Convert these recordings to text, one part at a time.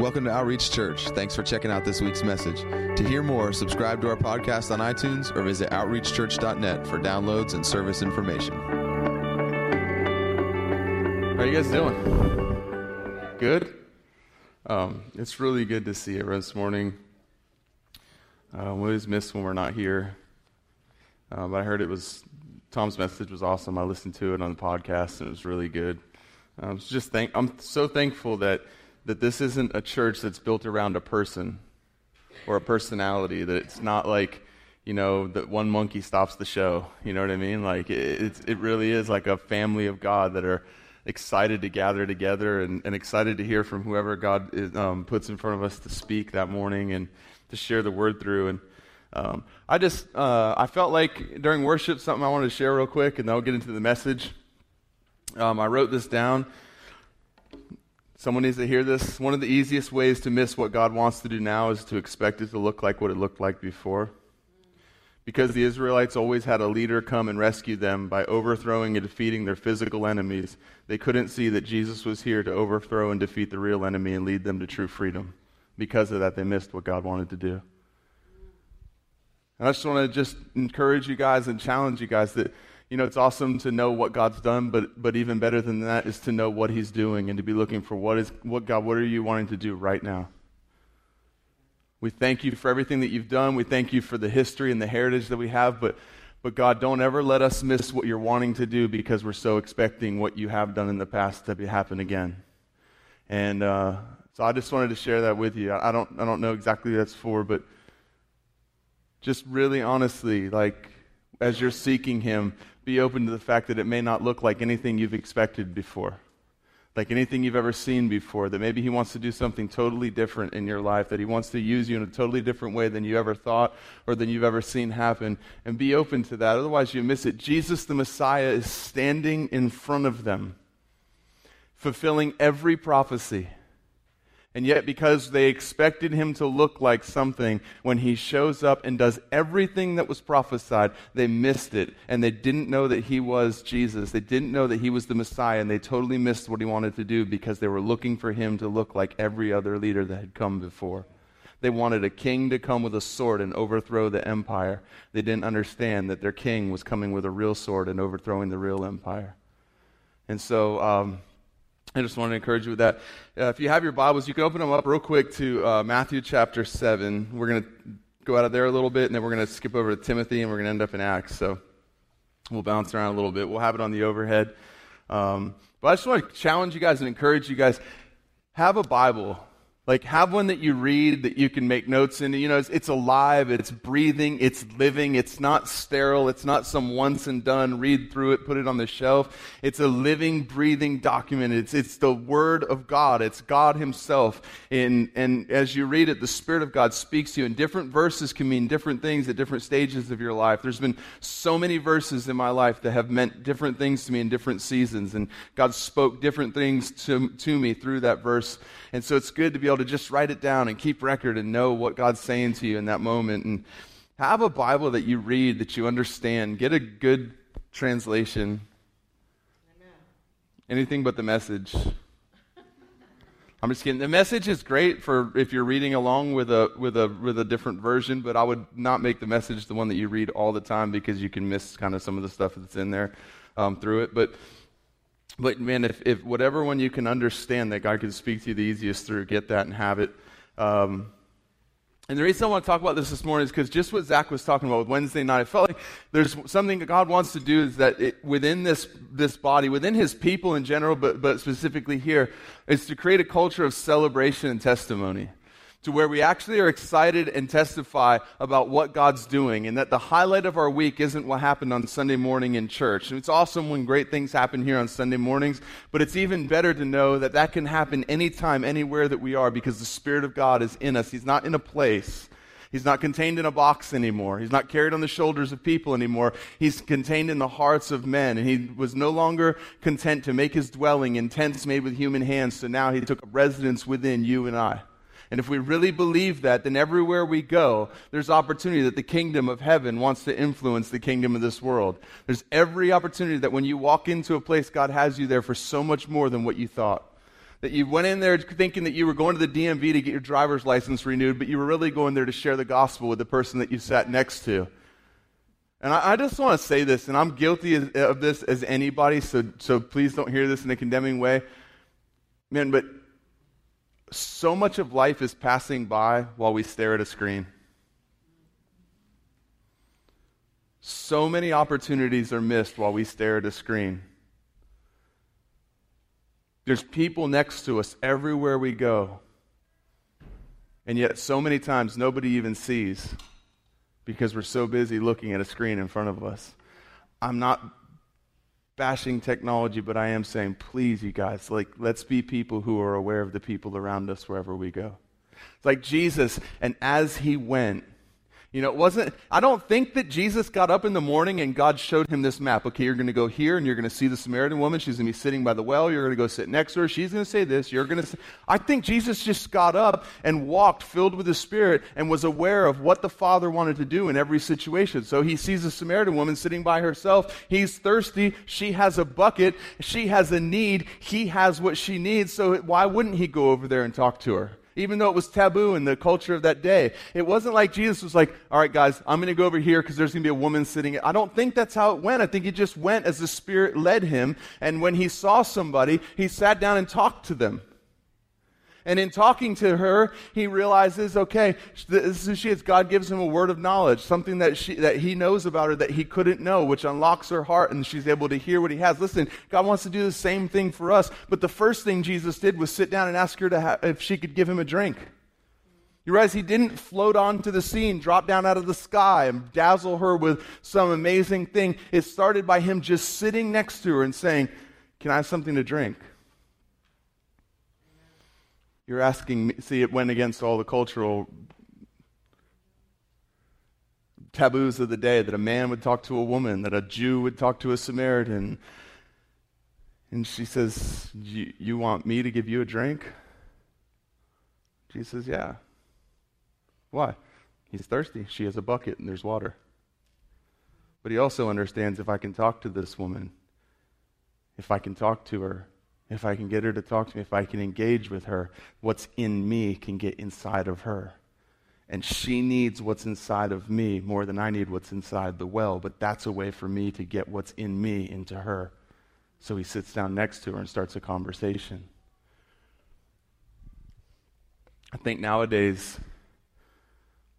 Welcome to Outreach Church. Thanks for checking out this week's message. To hear more, subscribe to our podcast on iTunes or visit outreachchurch.net for downloads and service information. How are you guys doing? Good? Um, it's really good to see everyone this morning. Uh, we always miss when we're not here. Uh, but I heard it was, Tom's message was awesome. I listened to it on the podcast and it was really good. Um, just thank, I'm so thankful that that this isn't a church that's built around a person or a personality, that it's not like, you know, that one monkey stops the show. You know what I mean? Like, it, it really is like a family of God that are excited to gather together and, and excited to hear from whoever God is, um, puts in front of us to speak that morning and to share the word through. And um, I just, uh, I felt like during worship, something I wanted to share real quick, and then I'll get into the message. Um, I wrote this down. Someone needs to hear this. One of the easiest ways to miss what God wants to do now is to expect it to look like what it looked like before. Because the Israelites always had a leader come and rescue them by overthrowing and defeating their physical enemies, they couldn't see that Jesus was here to overthrow and defeat the real enemy and lead them to true freedom. Because of that, they missed what God wanted to do. And I just want to just encourage you guys and challenge you guys that you know, it's awesome to know what God's done, but, but even better than that is to know what He's doing and to be looking for what is, what God, what are you wanting to do right now? We thank you for everything that you've done. We thank you for the history and the heritage that we have, but, but God, don't ever let us miss what you're wanting to do because we're so expecting what you have done in the past to be, happen again. And uh, so I just wanted to share that with you. I don't, I don't know exactly what that's for, but just really honestly, like, as you're seeking Him, be open to the fact that it may not look like anything you've expected before, like anything you've ever seen before, that maybe He wants to do something totally different in your life, that He wants to use you in a totally different way than you ever thought or than you've ever seen happen. And be open to that. Otherwise, you miss it. Jesus, the Messiah, is standing in front of them, fulfilling every prophecy. And yet, because they expected him to look like something, when he shows up and does everything that was prophesied, they missed it. And they didn't know that he was Jesus. They didn't know that he was the Messiah. And they totally missed what he wanted to do because they were looking for him to look like every other leader that had come before. They wanted a king to come with a sword and overthrow the empire. They didn't understand that their king was coming with a real sword and overthrowing the real empire. And so, um, I just want to encourage you with that. Uh, if you have your Bibles, you can open them up real quick to uh, Matthew chapter 7. We're going to go out of there a little bit, and then we're going to skip over to Timothy, and we're going to end up in Acts. So we'll bounce around a little bit. We'll have it on the overhead. Um, but I just want to challenge you guys and encourage you guys have a Bible like, have one that you read that you can make notes in. You know, it's, it's, alive, it's breathing, it's living, it's not sterile, it's not some once and done, read through it, put it on the shelf. It's a living, breathing document. It's, it's the Word of God, it's God Himself. And, and as you read it, the Spirit of God speaks to you, and different verses can mean different things at different stages of your life. There's been so many verses in my life that have meant different things to me in different seasons, and God spoke different things to, to me through that verse. And so it's good to be able to just write it down and keep record and know what God's saying to you in that moment. And have a Bible that you read, that you understand. Get a good translation. Anything but the message. I'm just kidding. The message is great for if you're reading along with a with a with a different version, but I would not make the message the one that you read all the time because you can miss kind of some of the stuff that's in there um, through it. But but man, if, if whatever one you can understand that God can speak to you the easiest through, get that and have it. Um, and the reason I want to talk about this this morning is because just what Zach was talking about with Wednesday night, I felt like there's something that God wants to do is that it, within this, this body, within his people in general, but, but specifically here, is to create a culture of celebration and testimony to where we actually are excited and testify about what God's doing, and that the highlight of our week isn't what happened on Sunday morning in church. And it's awesome when great things happen here on Sunday mornings, but it's even better to know that that can happen anytime, anywhere that we are, because the Spirit of God is in us. He's not in a place. He's not contained in a box anymore. He's not carried on the shoulders of people anymore. He's contained in the hearts of men. And he was no longer content to make his dwelling in tents made with human hands. So now he took residence within you and I. And if we really believe that, then everywhere we go, there's opportunity that the kingdom of heaven wants to influence the kingdom of this world. There's every opportunity that when you walk into a place, God has you there for so much more than what you thought. That you went in there thinking that you were going to the DMV to get your driver's license renewed, but you were really going there to share the gospel with the person that you sat next to. And I, I just want to say this, and I'm guilty of, of this as anybody, so, so please don't hear this in a condemning way. Man, but so much of life is passing by while we stare at a screen. So many opportunities are missed while we stare at a screen. There's people next to us everywhere we go. And yet, so many times, nobody even sees because we're so busy looking at a screen in front of us. I'm not bashing technology, but I am saying, please, you guys, like, let's be people who are aware of the people around us wherever we go. It's like Jesus, and as he went, you know, it wasn't, I don't think that Jesus got up in the morning and God showed him this map. Okay, you're going to go here and you're going to see the Samaritan woman. She's going to be sitting by the well. You're going to go sit next to her. She's going to say this. You're going to say, I think Jesus just got up and walked filled with the Spirit and was aware of what the Father wanted to do in every situation. So he sees a Samaritan woman sitting by herself. He's thirsty. She has a bucket. She has a need. He has what she needs. So why wouldn't he go over there and talk to her? Even though it was taboo in the culture of that day. It wasn't like Jesus was like, all right, guys, I'm going to go over here because there's going to be a woman sitting. I don't think that's how it went. I think he just went as the Spirit led him. And when he saw somebody, he sat down and talked to them. And in talking to her, he realizes, okay, this is she is. God gives him a word of knowledge, something that, she, that he knows about her that he couldn't know, which unlocks her heart and she's able to hear what he has. Listen, God wants to do the same thing for us. But the first thing Jesus did was sit down and ask her to ha- if she could give him a drink. You realize he didn't float onto the scene, drop down out of the sky, and dazzle her with some amazing thing. It started by him just sitting next to her and saying, Can I have something to drink? You're asking me, see, it went against all the cultural taboos of the day that a man would talk to a woman, that a Jew would talk to a Samaritan. And she says, You want me to give you a drink? She says, Yeah. Why? He's thirsty. She has a bucket and there's water. But he also understands if I can talk to this woman, if I can talk to her, if I can get her to talk to me, if I can engage with her, what's in me can get inside of her. And she needs what's inside of me more than I need what's inside the well. But that's a way for me to get what's in me into her. So he sits down next to her and starts a conversation. I think nowadays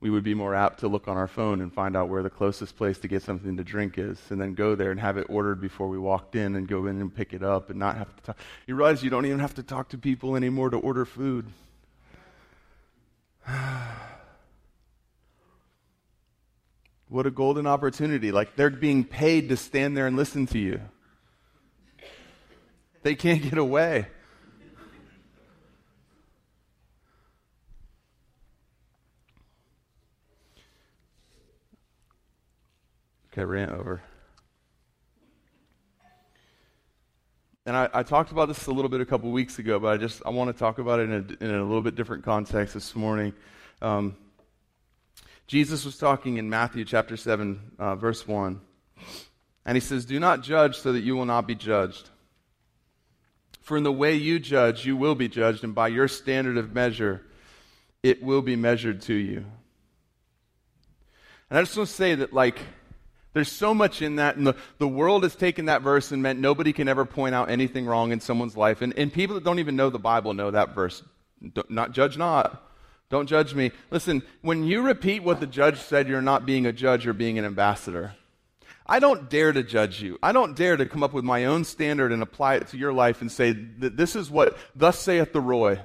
we would be more apt to look on our phone and find out where the closest place to get something to drink is, and then go there and have it ordered before we walked in and go in and pick it up and not have to talk. You realize you don't even have to talk to people anymore to order food. what a golden opportunity. Like they're being paid to stand there and listen to you. They can't get away. Okay, rant over. And I, I, talked about this a little bit a couple weeks ago, but I just I want to talk about it in a, in a little bit different context this morning. Um, Jesus was talking in Matthew chapter 7, uh, verse 1. And he says, Do not judge so that you will not be judged. For in the way you judge, you will be judged, and by your standard of measure, it will be measured to you. And I just want to say that, like, there's so much in that, and the, the world has taken that verse and meant nobody can ever point out anything wrong in someone's life. And, and people that don't even know the Bible know that verse. not judge not. Don't judge me. Listen, when you repeat what the judge said, you're not being a judge, you're being an ambassador. I don't dare to judge you. I don't dare to come up with my own standard and apply it to your life and say, this is what thus saith the Roy.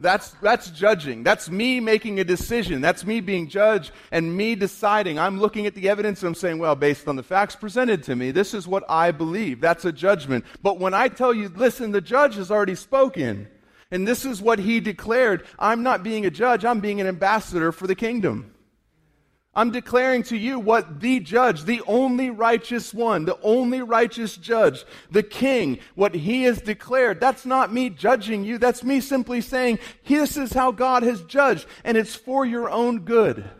That's, that's judging. That's me making a decision. That's me being judged and me deciding. I'm looking at the evidence and I'm saying, well, based on the facts presented to me, this is what I believe. That's a judgment. But when I tell you, listen, the judge has already spoken and this is what he declared, I'm not being a judge, I'm being an ambassador for the kingdom. I'm declaring to you what the judge, the only righteous one, the only righteous judge, the king, what he has declared. That's not me judging you. That's me simply saying, this is how God has judged, and it's for your own good.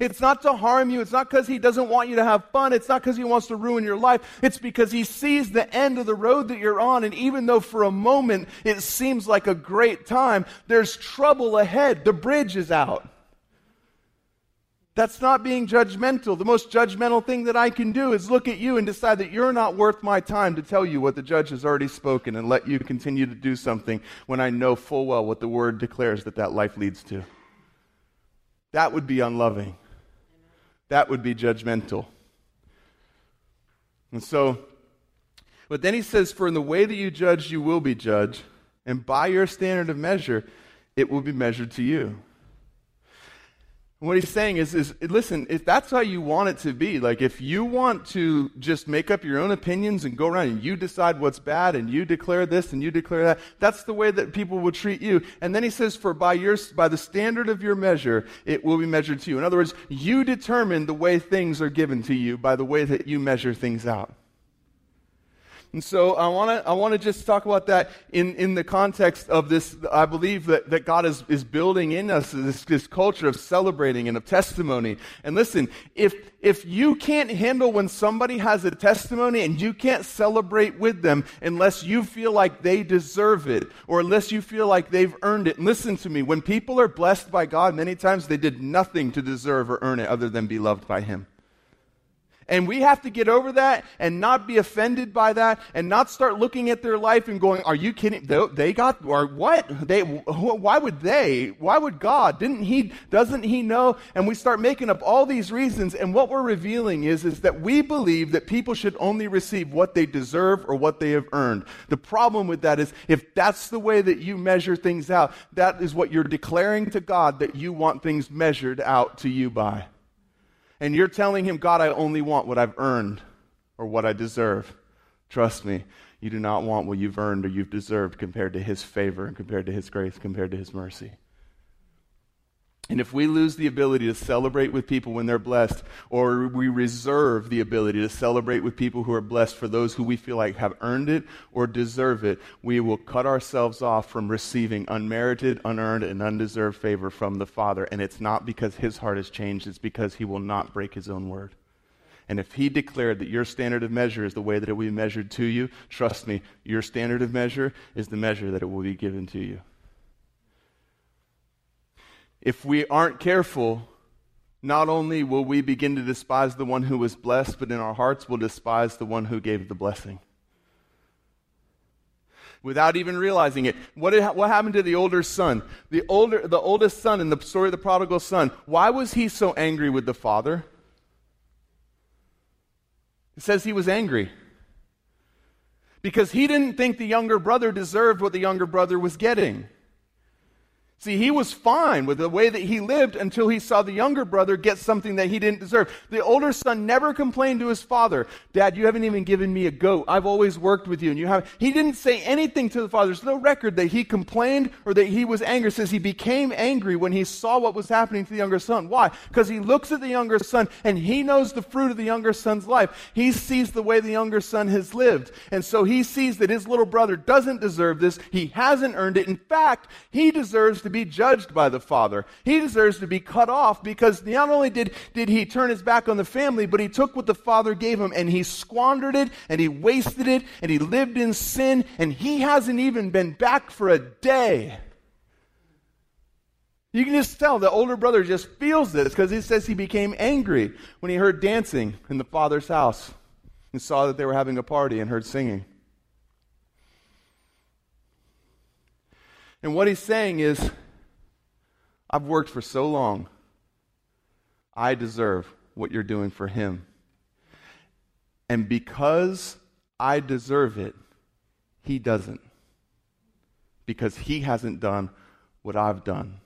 It's not to harm you. It's not because he doesn't want you to have fun. It's not because he wants to ruin your life. It's because he sees the end of the road that you're on. And even though for a moment it seems like a great time, there's trouble ahead. The bridge is out. That's not being judgmental. The most judgmental thing that I can do is look at you and decide that you're not worth my time to tell you what the judge has already spoken and let you continue to do something when I know full well what the word declares that that life leads to. That would be unloving. That would be judgmental. And so, but then he says, For in the way that you judge, you will be judged, and by your standard of measure, it will be measured to you what he's saying is, is, listen, if that's how you want it to be, like if you want to just make up your own opinions and go around and you decide what's bad and you declare this and you declare that, that's the way that people will treat you. And then he says, for by your, by the standard of your measure, it will be measured to you. In other words, you determine the way things are given to you by the way that you measure things out. And so I want to I want to just talk about that in, in the context of this. I believe that, that God is, is building in us this, this culture of celebrating and of testimony. And listen, if if you can't handle when somebody has a testimony and you can't celebrate with them unless you feel like they deserve it or unless you feel like they've earned it. And listen to me, when people are blessed by God, many times they did nothing to deserve or earn it other than be loved by Him. And we have to get over that and not be offended by that and not start looking at their life and going, Are you kidding? They got, or what? They, why would they? Why would God? Didn't He, doesn't He know? And we start making up all these reasons. And what we're revealing is, is that we believe that people should only receive what they deserve or what they have earned. The problem with that is, if that's the way that you measure things out, that is what you're declaring to God that you want things measured out to you by and you're telling him, God, I only want what I've earned or what I deserve. Trust me, you do not want what you've earned or you've deserved compared to his favor and compared to his grace, compared to his mercy. And if we lose the ability to celebrate with people when they're blessed, or we reserve the ability to celebrate with people who are blessed for those who we feel like have earned it or deserve it, we will cut ourselves off from receiving unmerited, unearned, and undeserved favor from the Father. And it's not because his heart has changed, it's because he will not break his own word. And if he declared that your standard of measure is the way that it will be measured to you, trust me, your standard of measure is the measure that it will be given to you if we aren't careful, not only will we begin to despise the one who was blessed, but in our hearts we'll despise the one who gave the blessing. Without even realizing it. What, did, what happened to the older son? The, older, the oldest son in the story of the prodigal son, why was he so angry with the father? It says he was angry. Because he didn't think the younger brother deserved what the younger brother was getting. See, he was fine with the way that he lived until he saw the younger brother get something that he didn't deserve. The older son never complained to his father, Dad, you haven't even given me a goat. I've always worked with you. And you have he didn't say anything to the father. There's no record that he complained or that he was angry. It says he became angry when he saw what was happening to the younger son. Why? Because he looks at the younger son and he knows the fruit of the younger son's life. He sees the way the younger son has lived. And so he sees that his little brother doesn't deserve this. He hasn't earned it. In fact, he deserves to be judged by the Father. He deserves to be cut off because not only did, did he turn his back on the family, but he took what the Father gave him and he squandered it and he wasted it and he lived in sin and he hasn't even been back for a day. You can just tell the older brother just feels this because he says he became angry when he heard dancing in the father's house and saw that they were having a party and heard singing. And what he's saying is, I've worked for so long. I deserve what you're doing for him. And because I deserve it, he doesn't. Because he hasn't done what I've done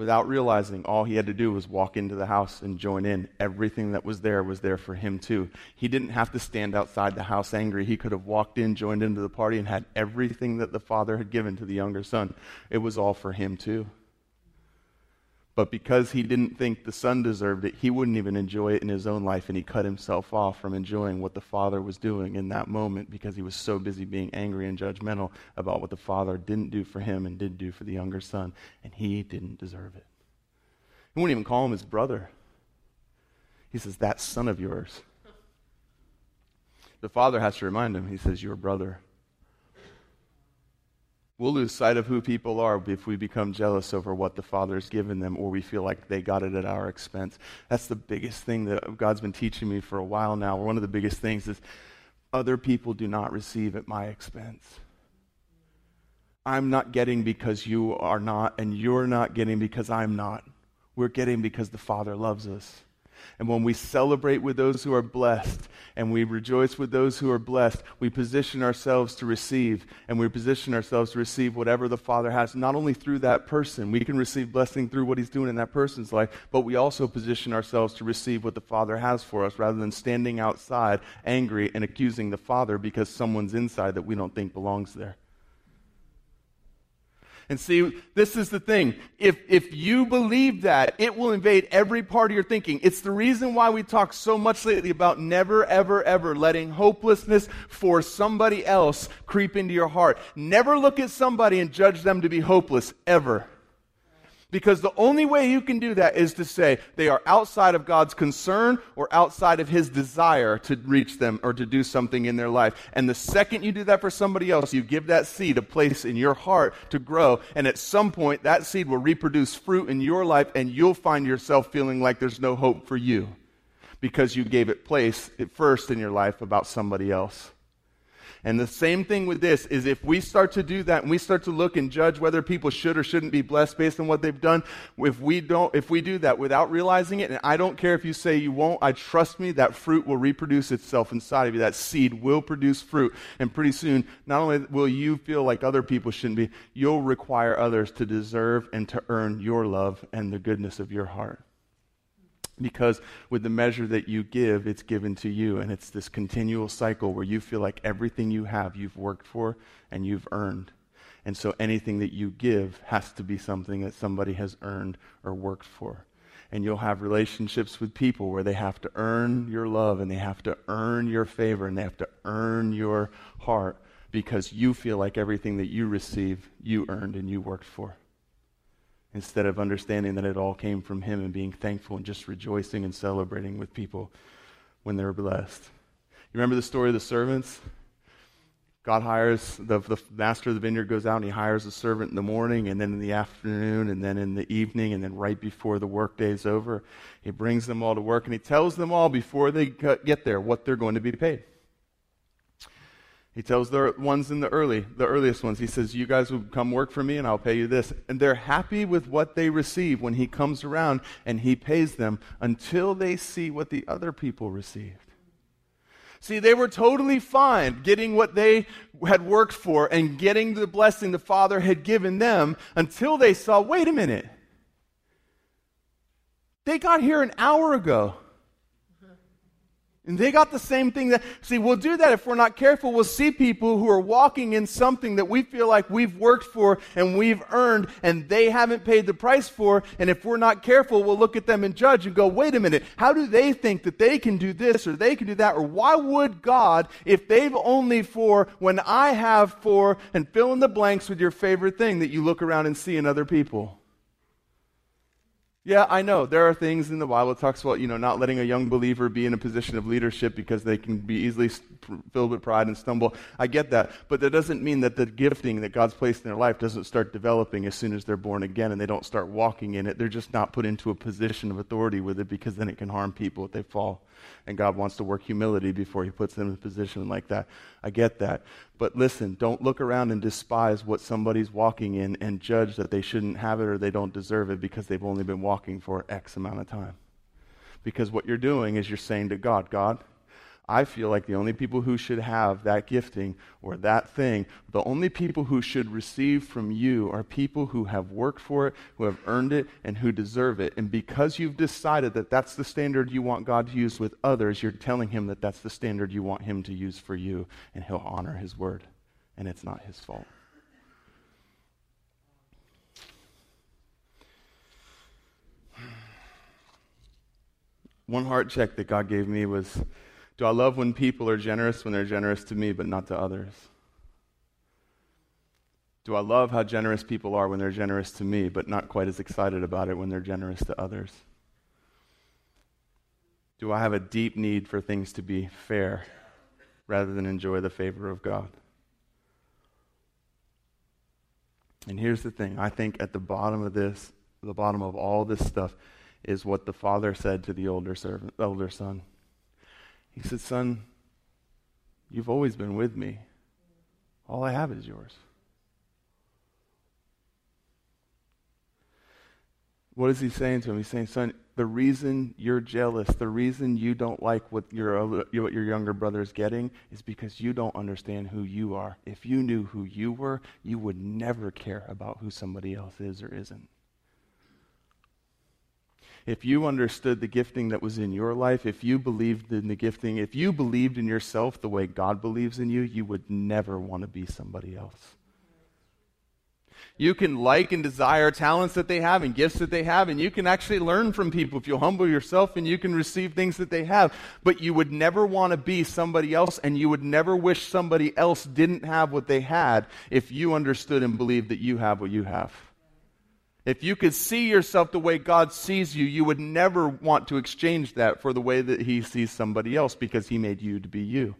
without realizing all he had to do was walk into the house and join in. Everything that was there was there for him too. He didn't have to stand outside the house angry. He could have walked in, joined into the party, and had everything that the father had given to the younger son. It was all for him too. But because he didn't think the son deserved it, he wouldn't even enjoy it in his own life, and he cut himself off from enjoying what the father was doing in that moment because he was so busy being angry and judgmental about what the father didn't do for him and did do for the younger son, and he didn't deserve it. He wouldn't even call him his brother. He says, That son of yours. The father has to remind him, he says, Your brother. We'll lose sight of who people are if we become jealous over what the Father's given them or we feel like they got it at our expense. That's the biggest thing that God's been teaching me for a while now. One of the biggest things is other people do not receive at my expense. I'm not getting because you are not, and you're not getting because I'm not. We're getting because the Father loves us. And when we celebrate with those who are blessed and we rejoice with those who are blessed, we position ourselves to receive and we position ourselves to receive whatever the Father has, not only through that person. We can receive blessing through what He's doing in that person's life, but we also position ourselves to receive what the Father has for us rather than standing outside angry and accusing the Father because someone's inside that we don't think belongs there. And see, this is the thing. If, if you believe that, it will invade every part of your thinking. It's the reason why we talk so much lately about never, ever, ever letting hopelessness for somebody else creep into your heart. Never look at somebody and judge them to be hopeless, ever. Because the only way you can do that is to say they are outside of God's concern or outside of His desire to reach them or to do something in their life. And the second you do that for somebody else, you give that seed a place in your heart to grow. And at some point, that seed will reproduce fruit in your life, and you'll find yourself feeling like there's no hope for you because you gave it place at first in your life about somebody else. And the same thing with this is if we start to do that and we start to look and judge whether people should or shouldn't be blessed based on what they've done, if we don't, if we do that without realizing it, and I don't care if you say you won't, I trust me, that fruit will reproduce itself inside of you. That seed will produce fruit. And pretty soon, not only will you feel like other people shouldn't be, you'll require others to deserve and to earn your love and the goodness of your heart because with the measure that you give, it's given to you. And it's this continual cycle where you feel like everything you have, you've worked for and you've earned. And so anything that you give has to be something that somebody has earned or worked for. And you'll have relationships with people where they have to earn your love and they have to earn your favor and they have to earn your heart because you feel like everything that you receive, you earned and you worked for instead of understanding that it all came from Him and being thankful and just rejoicing and celebrating with people when they're blessed. You remember the story of the servants? God hires, the, the master of the vineyard goes out and he hires a servant in the morning and then in the afternoon and then in the evening and then right before the workday is over. He brings them all to work and he tells them all before they get there what they're going to be paid. He tells the ones in the early, the earliest ones, he says, You guys will come work for me and I'll pay you this. And they're happy with what they receive when he comes around and he pays them until they see what the other people received. See, they were totally fine getting what they had worked for and getting the blessing the Father had given them until they saw, wait a minute. They got here an hour ago. And they got the same thing that, see, we'll do that if we're not careful. We'll see people who are walking in something that we feel like we've worked for and we've earned and they haven't paid the price for. And if we're not careful, we'll look at them and judge and go, wait a minute, how do they think that they can do this or they can do that? Or why would God, if they've only for when I have for, and fill in the blanks with your favorite thing that you look around and see in other people? Yeah, I know. There are things in the Bible that talks about, you know, not letting a young believer be in a position of leadership because they can be easily filled with pride and stumble. I get that. But that doesn't mean that the gifting that God's placed in their life doesn't start developing as soon as they're born again and they don't start walking in it. They're just not put into a position of authority with it because then it can harm people if they fall. And God wants to work humility before He puts them in a position like that. I get that. But listen, don't look around and despise what somebody's walking in and judge that they shouldn't have it or they don't deserve it because they've only been walking for X amount of time. Because what you're doing is you're saying to God, God, I feel like the only people who should have that gifting or that thing, the only people who should receive from you are people who have worked for it, who have earned it, and who deserve it. And because you've decided that that's the standard you want God to use with others, you're telling him that that's the standard you want him to use for you, and he'll honor his word. And it's not his fault. One heart check that God gave me was do I love when people are generous when they're generous to me, but not to others? Do I love how generous people are when they're generous to me, but not quite as excited about it when they're generous to others? Do I have a deep need for things to be fair rather than enjoy the favor of God? And here's the thing I think at the bottom of this, the bottom of all this stuff, is what the father said to the older servant, son. He said, Son, you've always been with me. All I have is yours. What is he saying to him? He's saying, Son, the reason you're jealous, the reason you don't like what your, what your younger brother is getting is because you don't understand who you are. If you knew who you were, you would never care about who somebody else is or isn't. If you understood the gifting that was in your life, if you believed in the gifting, if you believed in yourself the way God believes in you, you would never want to be somebody else. You can like and desire talents that they have and gifts that they have, and you can actually learn from people if you humble yourself and you can receive things that they have. But you would never want to be somebody else, and you would never wish somebody else didn't have what they had if you understood and believed that you have what you have. If you could see yourself the way God sees you, you would never want to exchange that for the way that He sees somebody else because He made you to be you.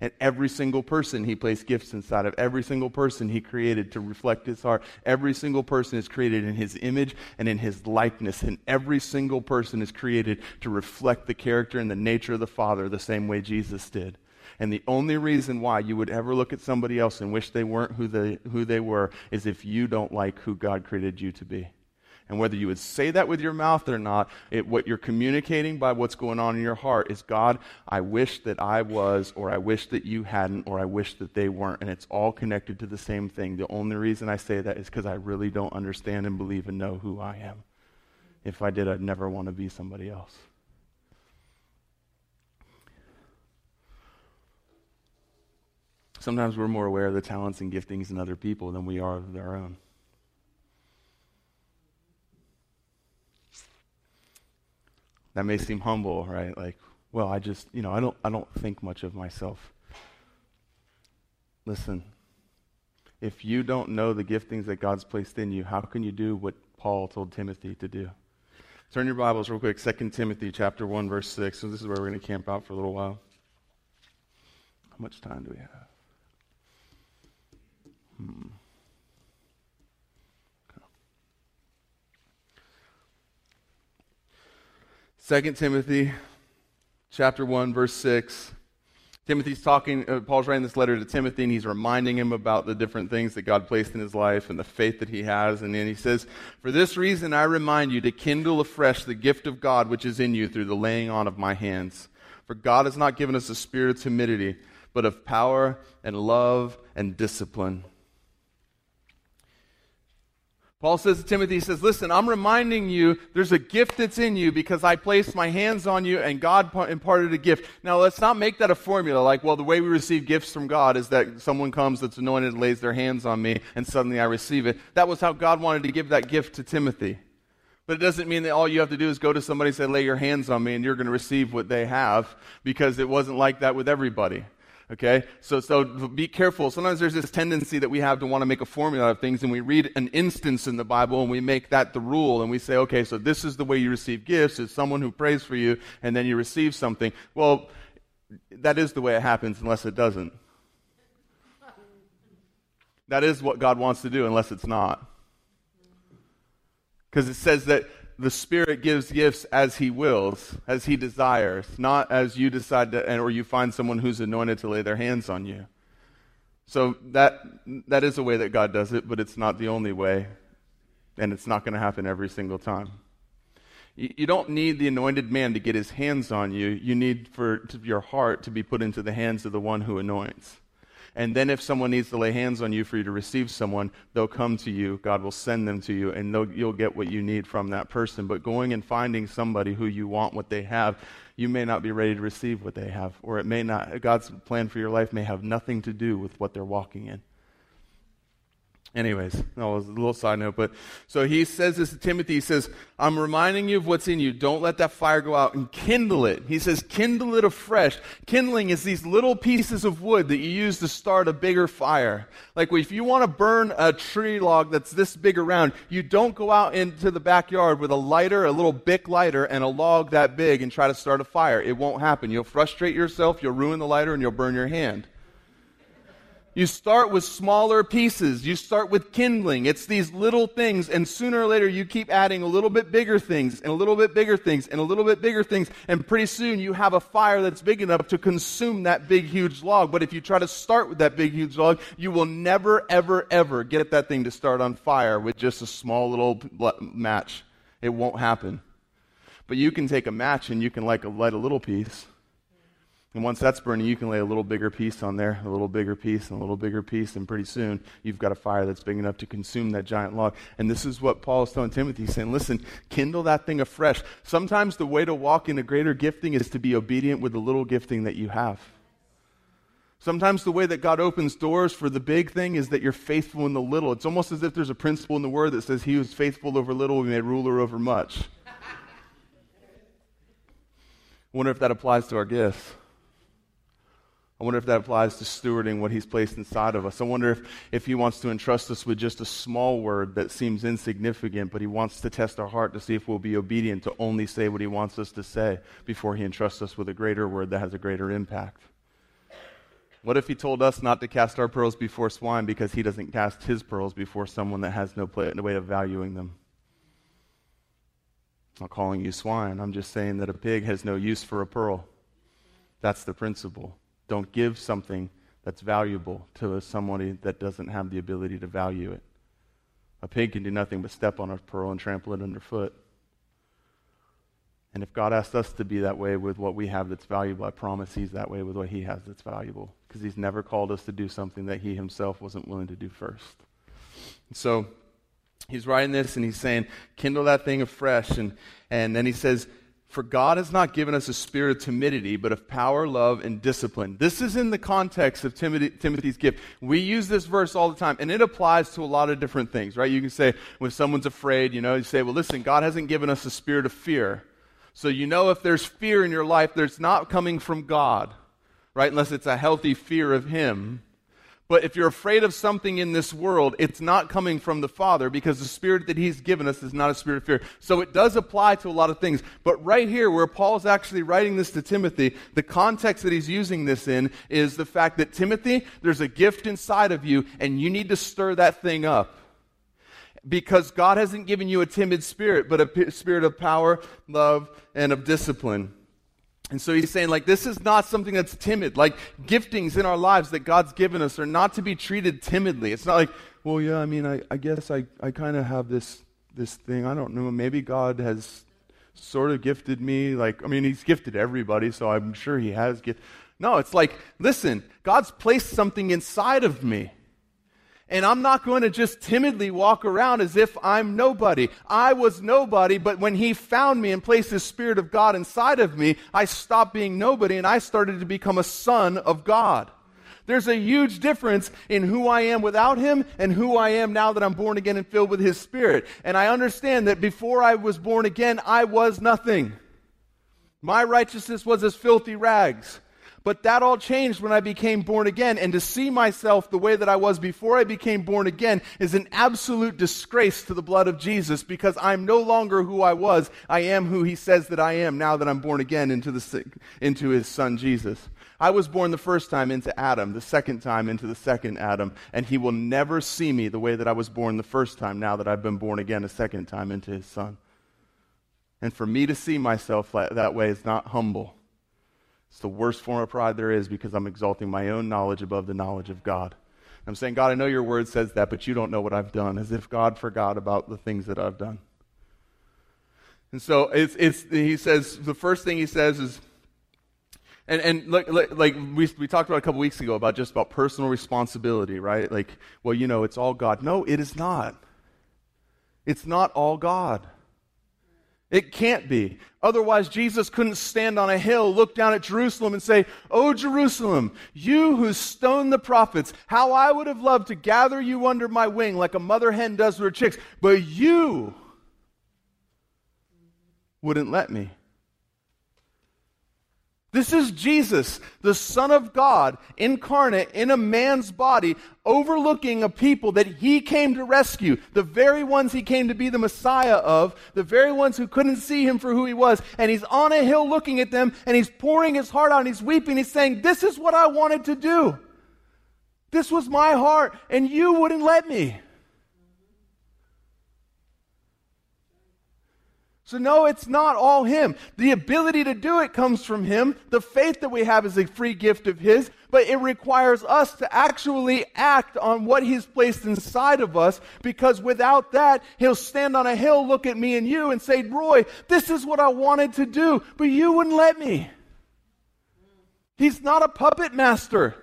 And every single person He placed gifts inside of, every single person He created to reflect His heart, every single person is created in His image and in His likeness. And every single person is created to reflect the character and the nature of the Father the same way Jesus did. And the only reason why you would ever look at somebody else and wish they weren't who they, who they were is if you don't like who God created you to be. And whether you would say that with your mouth or not, it, what you're communicating by what's going on in your heart is God, I wish that I was, or I wish that you hadn't, or I wish that they weren't. And it's all connected to the same thing. The only reason I say that is because I really don't understand and believe and know who I am. If I did, I'd never want to be somebody else. Sometimes we're more aware of the talents and giftings in other people than we are of our own. That may seem humble, right? Like, well, I just, you know, I don't I don't think much of myself. Listen. If you don't know the giftings that God's placed in you, how can you do what Paul told Timothy to do? Turn your Bibles real quick, 2 Timothy chapter 1 verse 6. So this is where we're going to camp out for a little while. How much time do we have? Hmm. 2 Timothy chapter 1 verse 6 Timothy's talking uh, Paul's writing this letter to Timothy and he's reminding him about the different things that God placed in his life and the faith that he has. And then he says for this reason I remind you to kindle afresh the gift of God which is in you through the laying on of my hands. For God has not given us a spirit of timidity but of power and love and discipline Paul says to Timothy, he says, Listen, I'm reminding you there's a gift that's in you because I placed my hands on you and God imparted a gift. Now, let's not make that a formula like, well, the way we receive gifts from God is that someone comes that's anointed, lays their hands on me, and suddenly I receive it. That was how God wanted to give that gift to Timothy. But it doesn't mean that all you have to do is go to somebody and say, lay your hands on me, and you're going to receive what they have because it wasn't like that with everybody. Okay? So, so be careful. Sometimes there's this tendency that we have to want to make a formula of things, and we read an instance in the Bible and we make that the rule, and we say, okay, so this is the way you receive gifts. It's someone who prays for you, and then you receive something. Well, that is the way it happens unless it doesn't. That is what God wants to do unless it's not. Because it says that the Spirit gives gifts as He wills, as He desires, not as you decide to, or you find someone who's anointed to lay their hands on you. So that, that is a way that God does it, but it's not the only way, and it's not going to happen every single time. You, you don't need the anointed man to get his hands on you. You need for your heart to be put into the hands of the one who anoints. And then if someone needs to lay hands on you for you to receive someone, they'll come to you. God will send them to you, and you'll get what you need from that person. But going and finding somebody who you want what they have, you may not be ready to receive what they have. Or it may not, God's plan for your life may have nothing to do with what they're walking in. Anyways, that was a little side note. But so he says this to Timothy. He says, I'm reminding you of what's in you. Don't let that fire go out and kindle it. He says, kindle it afresh. Kindling is these little pieces of wood that you use to start a bigger fire. Like if you want to burn a tree log that's this big around, you don't go out into the backyard with a lighter, a little Bic lighter, and a log that big and try to start a fire. It won't happen. You'll frustrate yourself, you'll ruin the lighter, and you'll burn your hand. You start with smaller pieces. You start with kindling. It's these little things, and sooner or later you keep adding a little bit bigger things, and a little bit bigger things, and a little bit bigger things, and pretty soon you have a fire that's big enough to consume that big, huge log. But if you try to start with that big, huge log, you will never, ever, ever get that thing to start on fire with just a small little match. It won't happen. But you can take a match and you can like light a little piece and once that's burning, you can lay a little bigger piece on there, a little bigger piece, and a little bigger piece, and pretty soon you've got a fire that's big enough to consume that giant log. And this is what Paul is telling Timothy, saying, listen, kindle that thing afresh. Sometimes the way to walk in a greater gifting is to be obedient with the little gifting that you have. Sometimes the way that God opens doors for the big thing is that you're faithful in the little. It's almost as if there's a principle in the word that says, He who's faithful over little will be made ruler over much. Wonder if that applies to our gifts. I wonder if that applies to stewarding what He's placed inside of us. I wonder if, if He wants to entrust us with just a small word that seems insignificant, but He wants to test our heart to see if we'll be obedient to only say what He wants us to say before He entrusts us with a greater word that has a greater impact. What if He told us not to cast our pearls before swine because He doesn't cast His pearls before someone that has no, play, no way of valuing them? I'm not calling you swine. I'm just saying that a pig has no use for a pearl. That's the principle. Don't give something that's valuable to somebody that doesn't have the ability to value it. A pig can do nothing but step on a pearl and trample it underfoot. And if God asked us to be that way with what we have that's valuable, I promise He's that way with what He has that's valuable. Because He's never called us to do something that He Himself wasn't willing to do first. so He's writing this and He's saying, kindle that thing afresh. And, and then He says, for God has not given us a spirit of timidity, but of power, love, and discipline. This is in the context of Timothy, Timothy's gift. We use this verse all the time, and it applies to a lot of different things, right? You can say, when someone's afraid, you know, you say, well, listen, God hasn't given us a spirit of fear. So you know if there's fear in your life, there's not coming from God, right? Unless it's a healthy fear of Him. But if you're afraid of something in this world, it's not coming from the Father because the Spirit that He's given us is not a spirit of fear. So it does apply to a lot of things. But right here, where Paul's actually writing this to Timothy, the context that he's using this in is the fact that Timothy, there's a gift inside of you, and you need to stir that thing up. Because God hasn't given you a timid spirit, but a spirit of power, love, and of discipline. And so he's saying, like, this is not something that's timid. Like, giftings in our lives that God's given us are not to be treated timidly. It's not like, well, yeah, I mean, I, I guess I, I kind of have this, this thing. I don't know. Maybe God has sort of gifted me. Like, I mean, he's gifted everybody, so I'm sure he has gift. No, it's like, listen, God's placed something inside of me. And I'm not going to just timidly walk around as if I'm nobody. I was nobody, but when He found me and placed His Spirit of God inside of me, I stopped being nobody and I started to become a son of God. There's a huge difference in who I am without Him and who I am now that I'm born again and filled with His Spirit. And I understand that before I was born again, I was nothing. My righteousness was as filthy rags. But that all changed when I became born again. And to see myself the way that I was before I became born again is an absolute disgrace to the blood of Jesus because I'm no longer who I was. I am who he says that I am now that I'm born again into, the, into his son Jesus. I was born the first time into Adam, the second time into the second Adam, and he will never see me the way that I was born the first time now that I've been born again a second time into his son. And for me to see myself that way is not humble. It's the worst form of pride there is because I'm exalting my own knowledge above the knowledge of God. I'm saying, God, I know your word says that, but you don't know what I've done, as if God forgot about the things that I've done. And so it's, it's, he says, the first thing he says is, and, and like, like, we, we talked about a couple weeks ago about just about personal responsibility, right? Like, well, you know, it's all God. No, it is not. It's not all God. It can't be. Otherwise, Jesus couldn't stand on a hill, look down at Jerusalem, and say, Oh, Jerusalem, you who stoned the prophets, how I would have loved to gather you under my wing like a mother hen does her chicks, but you wouldn't let me. This is Jesus, the Son of God, incarnate in a man's body, overlooking a people that he came to rescue, the very ones he came to be the Messiah of, the very ones who couldn't see him for who he was. And he's on a hill looking at them, and he's pouring his heart out, and he's weeping. He's saying, This is what I wanted to do. This was my heart, and you wouldn't let me. So, no, it's not all Him. The ability to do it comes from Him. The faith that we have is a free gift of His, but it requires us to actually act on what He's placed inside of us because without that, He'll stand on a hill, look at me and you, and say, Roy, this is what I wanted to do, but you wouldn't let me. He's not a puppet master.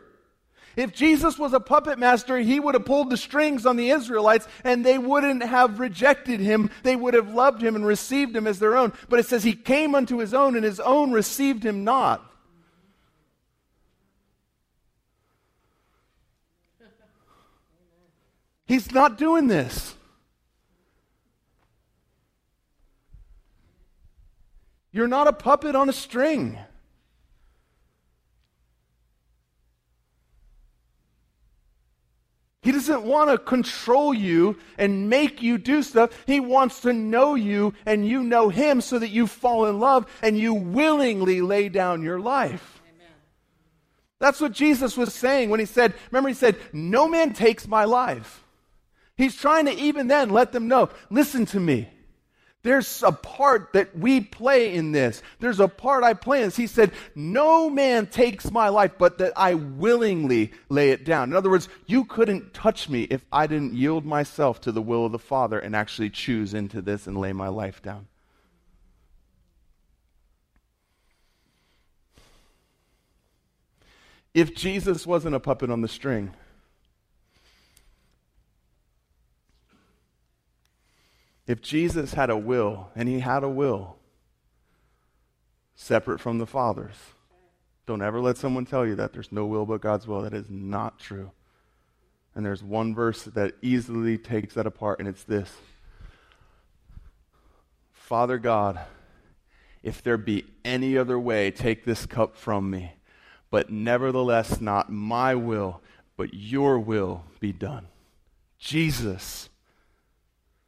If Jesus was a puppet master, he would have pulled the strings on the Israelites and they wouldn't have rejected him. They would have loved him and received him as their own. But it says he came unto his own and his own received him not. He's not doing this. You're not a puppet on a string. He doesn't want to control you and make you do stuff. He wants to know you and you know him so that you fall in love and you willingly lay down your life. Amen. That's what Jesus was saying when he said, remember, he said, No man takes my life. He's trying to even then let them know, listen to me. There's a part that we play in this. There's a part I play in this. He said, No man takes my life, but that I willingly lay it down. In other words, you couldn't touch me if I didn't yield myself to the will of the Father and actually choose into this and lay my life down. If Jesus wasn't a puppet on the string, If Jesus had a will, and he had a will separate from the Father's, don't ever let someone tell you that there's no will but God's will. That is not true. And there's one verse that easily takes that apart, and it's this Father God, if there be any other way, take this cup from me. But nevertheless, not my will, but your will be done. Jesus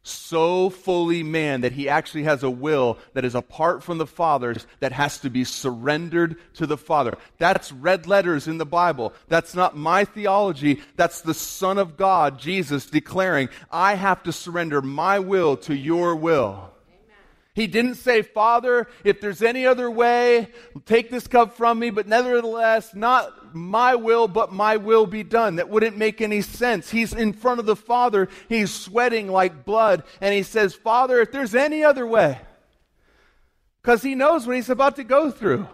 so fully man that he actually has a will that is apart from the Father's that has to be surrendered to the Father. That's red letters in the Bible. That's not my theology. That's the Son of God, Jesus, declaring, I have to surrender my will to your will. He didn't say, Father, if there's any other way, take this cup from me, but nevertheless, not my will, but my will be done. That wouldn't make any sense. He's in front of the Father, he's sweating like blood, and he says, Father, if there's any other way, because he knows what he's about to go through.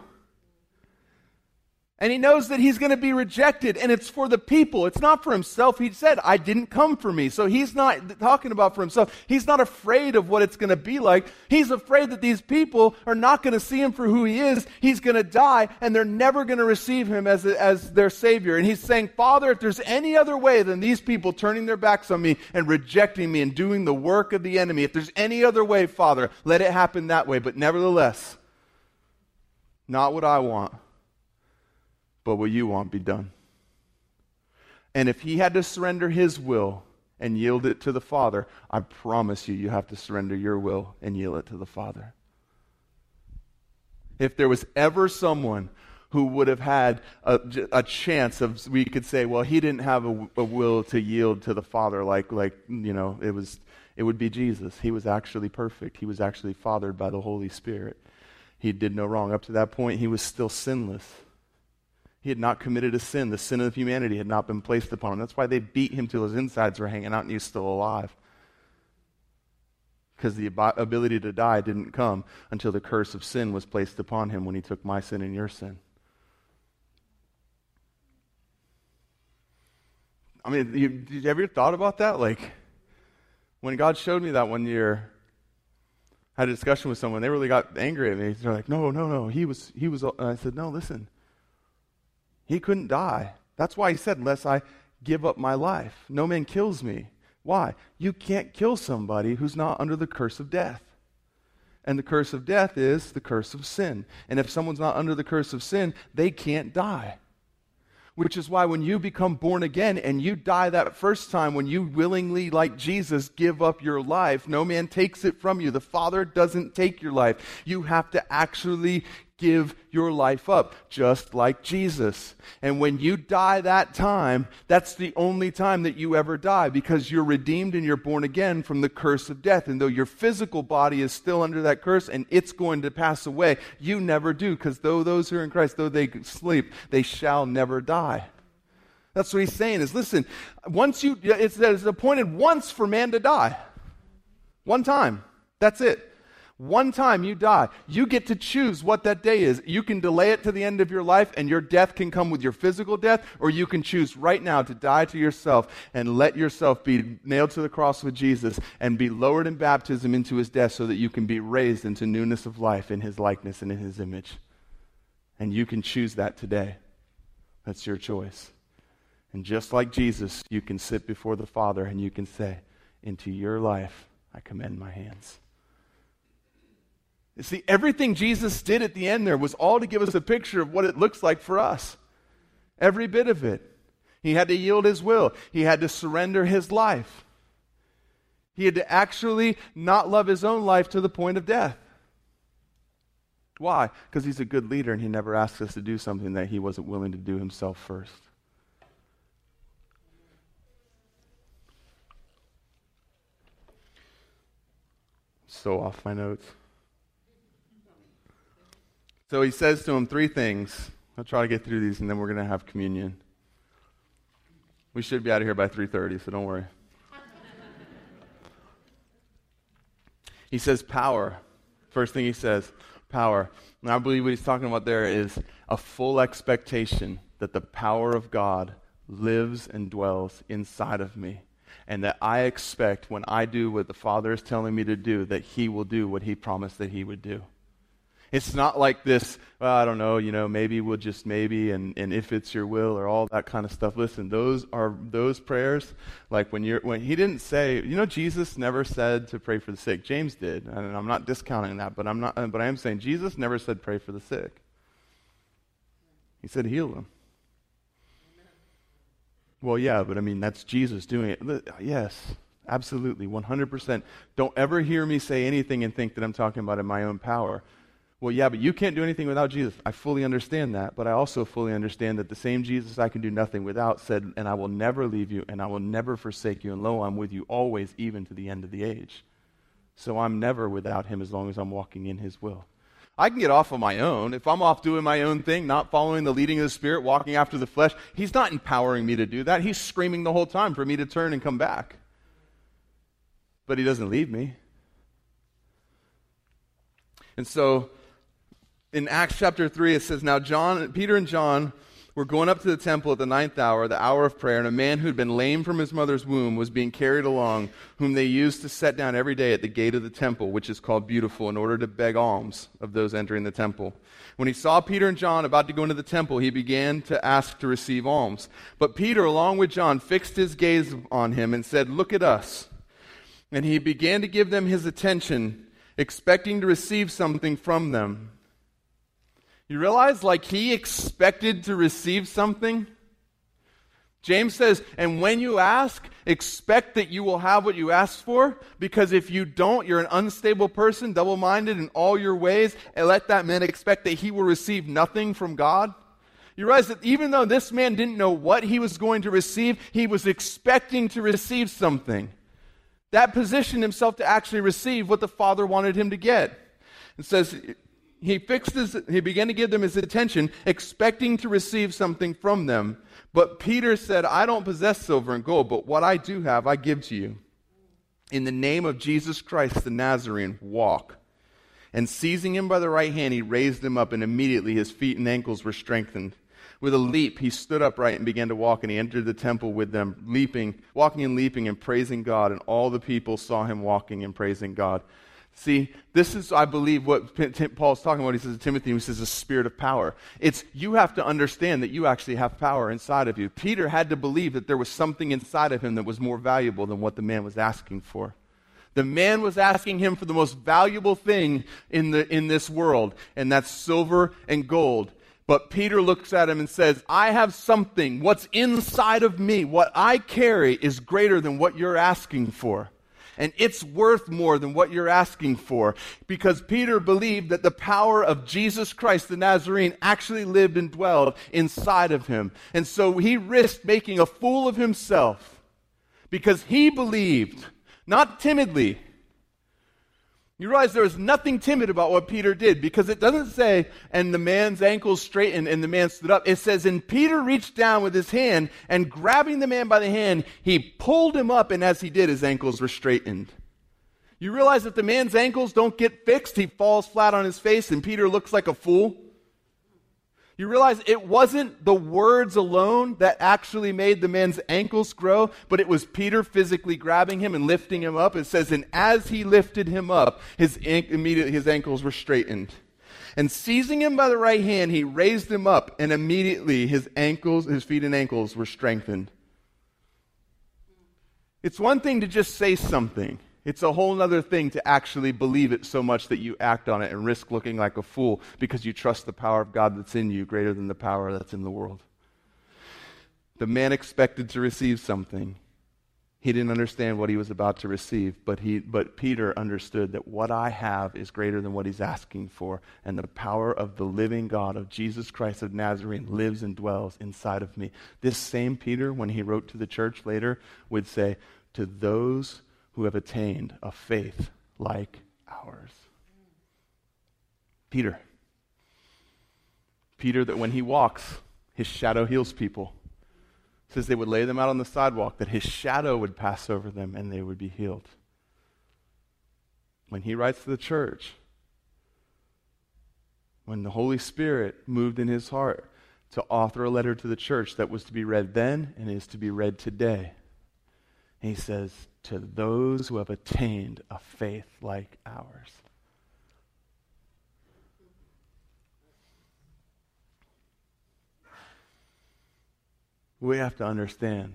And he knows that he's going to be rejected, and it's for the people. It's not for himself. He said, I didn't come for me. So he's not talking about for himself. He's not afraid of what it's going to be like. He's afraid that these people are not going to see him for who he is. He's going to die, and they're never going to receive him as, as their Savior. And he's saying, Father, if there's any other way than these people turning their backs on me and rejecting me and doing the work of the enemy, if there's any other way, Father, let it happen that way. But nevertheless, not what I want but what you want be done. And if he had to surrender his will and yield it to the Father, I promise you, you have to surrender your will and yield it to the Father. If there was ever someone who would have had a, a chance of, we could say, well, he didn't have a, a will to yield to the Father, like, like, you know, it was, it would be Jesus. He was actually perfect. He was actually fathered by the Holy Spirit. He did no wrong. Up to that point, he was still sinless. He had not committed a sin. The sin of humanity had not been placed upon him. That's why they beat him till his insides were hanging out and he's still alive. Because the ability to die didn't come until the curse of sin was placed upon him when he took my sin and your sin. I mean, you, you ever thought about that? Like, when God showed me that one year, I had a discussion with someone. They really got angry at me. They're like, "No, no, no. He was, he was." And I said, "No, listen. He couldn't die. That's why he said, unless I give up my life, no man kills me. Why? You can't kill somebody who's not under the curse of death. And the curse of death is the curse of sin. And if someone's not under the curse of sin, they can't die. Which is why when you become born again and you die that first time, when you willingly, like Jesus, give up your life, no man takes it from you. The Father doesn't take your life. You have to actually give your life up, just like Jesus. And when you die that time, that's the only time that you ever die because you're redeemed and you're born again from the curse of death. And though your physical body is still under that curse and it's going to pass away, you never do because though those who are in Christ, though they sleep, they shall never die. That's what he's saying is listen, once you, it's, it's appointed once for man to die. One time. That's it. One time you die. You get to choose what that day is. You can delay it to the end of your life, and your death can come with your physical death, or you can choose right now to die to yourself and let yourself be nailed to the cross with Jesus and be lowered in baptism into his death so that you can be raised into newness of life in his likeness and in his image. And you can choose that today. That's your choice. And just like Jesus, you can sit before the Father and you can say, Into your life I commend my hands. You see, everything Jesus did at the end there was all to give us a picture of what it looks like for us. Every bit of it. He had to yield his will, he had to surrender his life. He had to actually not love his own life to the point of death. Why? Because he's a good leader and he never asks us to do something that he wasn't willing to do himself first. So off my notes. So he says to him three things. I'll try to get through these and then we're going to have communion. We should be out of here by 3:30, so don't worry. he says power. First thing he says, power. And I believe what he's talking about there is a full expectation that the power of God lives and dwells inside of me. And that I expect when I do what the Father is telling me to do, that He will do what He promised that He would do. It's not like this, well, I don't know, you know, maybe we'll just maybe and, and if it's your will or all that kind of stuff. Listen, those are those prayers, like when you're when he didn't say, you know, Jesus never said to pray for the sick. James did. And I'm not discounting that, but I'm not but I am saying Jesus never said pray for the sick. He said heal them. Well, yeah, but I mean that's Jesus doing it. Yes, absolutely, 100%. Don't ever hear me say anything and think that I'm talking about in my own power. Well, yeah, but you can't do anything without Jesus. I fully understand that, but I also fully understand that the same Jesus I can do nothing without said, And I will never leave you, and I will never forsake you, and lo, I'm with you always, even to the end of the age. So I'm never without him as long as I'm walking in his will. I can get off on my own. If I'm off doing my own thing, not following the leading of the Spirit, walking after the flesh, He's not empowering me to do that. He's screaming the whole time for me to turn and come back. But He doesn't leave me. And so in Acts chapter 3, it says, Now John, Peter and John were going up to the temple at the ninth hour, the hour of prayer, and a man who had been lame from his mother's womb was being carried along, whom they used to set down every day at the gate of the temple, which is called Beautiful, in order to beg alms of those entering the temple. When he saw Peter and John about to go into the temple, he began to ask to receive alms. But Peter, along with John, fixed his gaze on him and said, Look at us. And he began to give them his attention, expecting to receive something from them. You realize, like, he expected to receive something? James says, and when you ask, expect that you will have what you ask for, because if you don't, you're an unstable person, double minded in all your ways, and let that man expect that he will receive nothing from God. You realize that even though this man didn't know what he was going to receive, he was expecting to receive something. That positioned himself to actually receive what the Father wanted him to get. It says, he fixed his, he began to give them his attention, expecting to receive something from them. But Peter said, I don't possess silver and gold, but what I do have, I give to you. In the name of Jesus Christ the Nazarene, walk. And seizing him by the right hand, he raised him up, and immediately his feet and ankles were strengthened. With a leap, he stood upright and began to walk, and he entered the temple with them, leaping, walking and leaping and praising God. And all the people saw him walking and praising God. See, this is, I believe, what Paul's talking about. He says to Timothy, he says, a spirit of power. It's you have to understand that you actually have power inside of you. Peter had to believe that there was something inside of him that was more valuable than what the man was asking for. The man was asking him for the most valuable thing in, the, in this world, and that's silver and gold. But Peter looks at him and says, I have something. What's inside of me, what I carry, is greater than what you're asking for. And it's worth more than what you're asking for. Because Peter believed that the power of Jesus Christ, the Nazarene, actually lived and dwelled inside of him. And so he risked making a fool of himself because he believed not timidly. You realize there was nothing timid about what Peter did because it doesn't say, and the man's ankles straightened and the man stood up. It says, and Peter reached down with his hand and grabbing the man by the hand, he pulled him up, and as he did, his ankles were straightened. You realize that the man's ankles don't get fixed, he falls flat on his face, and Peter looks like a fool? You realize it wasn't the words alone that actually made the man's ankles grow, but it was Peter physically grabbing him and lifting him up. It says, and as he lifted him up, his, immediately his ankles were straightened. And seizing him by the right hand, he raised him up, and immediately his ankles, his feet and ankles were strengthened. It's one thing to just say something. It's a whole other thing to actually believe it so much that you act on it and risk looking like a fool because you trust the power of God that's in you greater than the power that's in the world. The man expected to receive something. He didn't understand what he was about to receive, but, he, but Peter understood that what I have is greater than what he's asking for, and the power of the living God, of Jesus Christ of Nazarene, lives and dwells inside of me. This same Peter, when he wrote to the church later, would say, To those who have attained a faith like ours. Peter. Peter, that when he walks, his shadow heals people. Says they would lay them out on the sidewalk, that his shadow would pass over them and they would be healed. When he writes to the church, when the Holy Spirit moved in his heart to author a letter to the church that was to be read then and is to be read today, he says, to those who have attained a faith like ours. We have to understand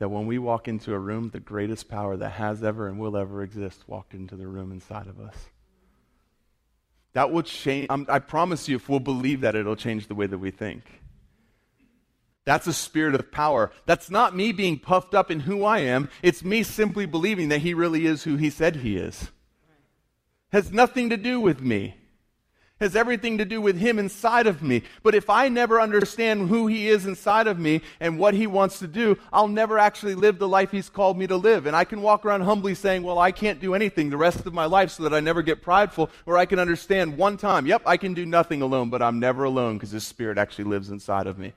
that when we walk into a room, the greatest power that has ever and will ever exist walked into the room inside of us. That will change. I promise you, if we'll believe that, it'll change the way that we think. That's a spirit of power. That's not me being puffed up in who I am. It's me simply believing that he really is who he said he is. Has nothing to do with me. Has everything to do with him inside of me. But if I never understand who he is inside of me and what he wants to do, I'll never actually live the life he's called me to live. And I can walk around humbly saying, well, I can't do anything the rest of my life so that I never get prideful, or I can understand one time, yep, I can do nothing alone, but I'm never alone because his spirit actually lives inside of me.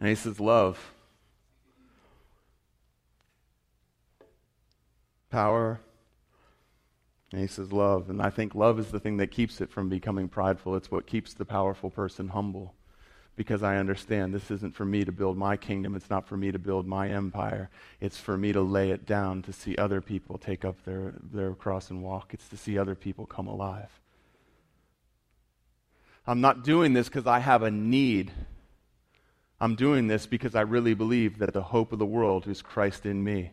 And he says, Love. Power. And he says, Love. And I think love is the thing that keeps it from becoming prideful. It's what keeps the powerful person humble. Because I understand this isn't for me to build my kingdom. It's not for me to build my empire. It's for me to lay it down to see other people take up their, their cross and walk. It's to see other people come alive. I'm not doing this because I have a need. I'm doing this because I really believe that the hope of the world is Christ in me.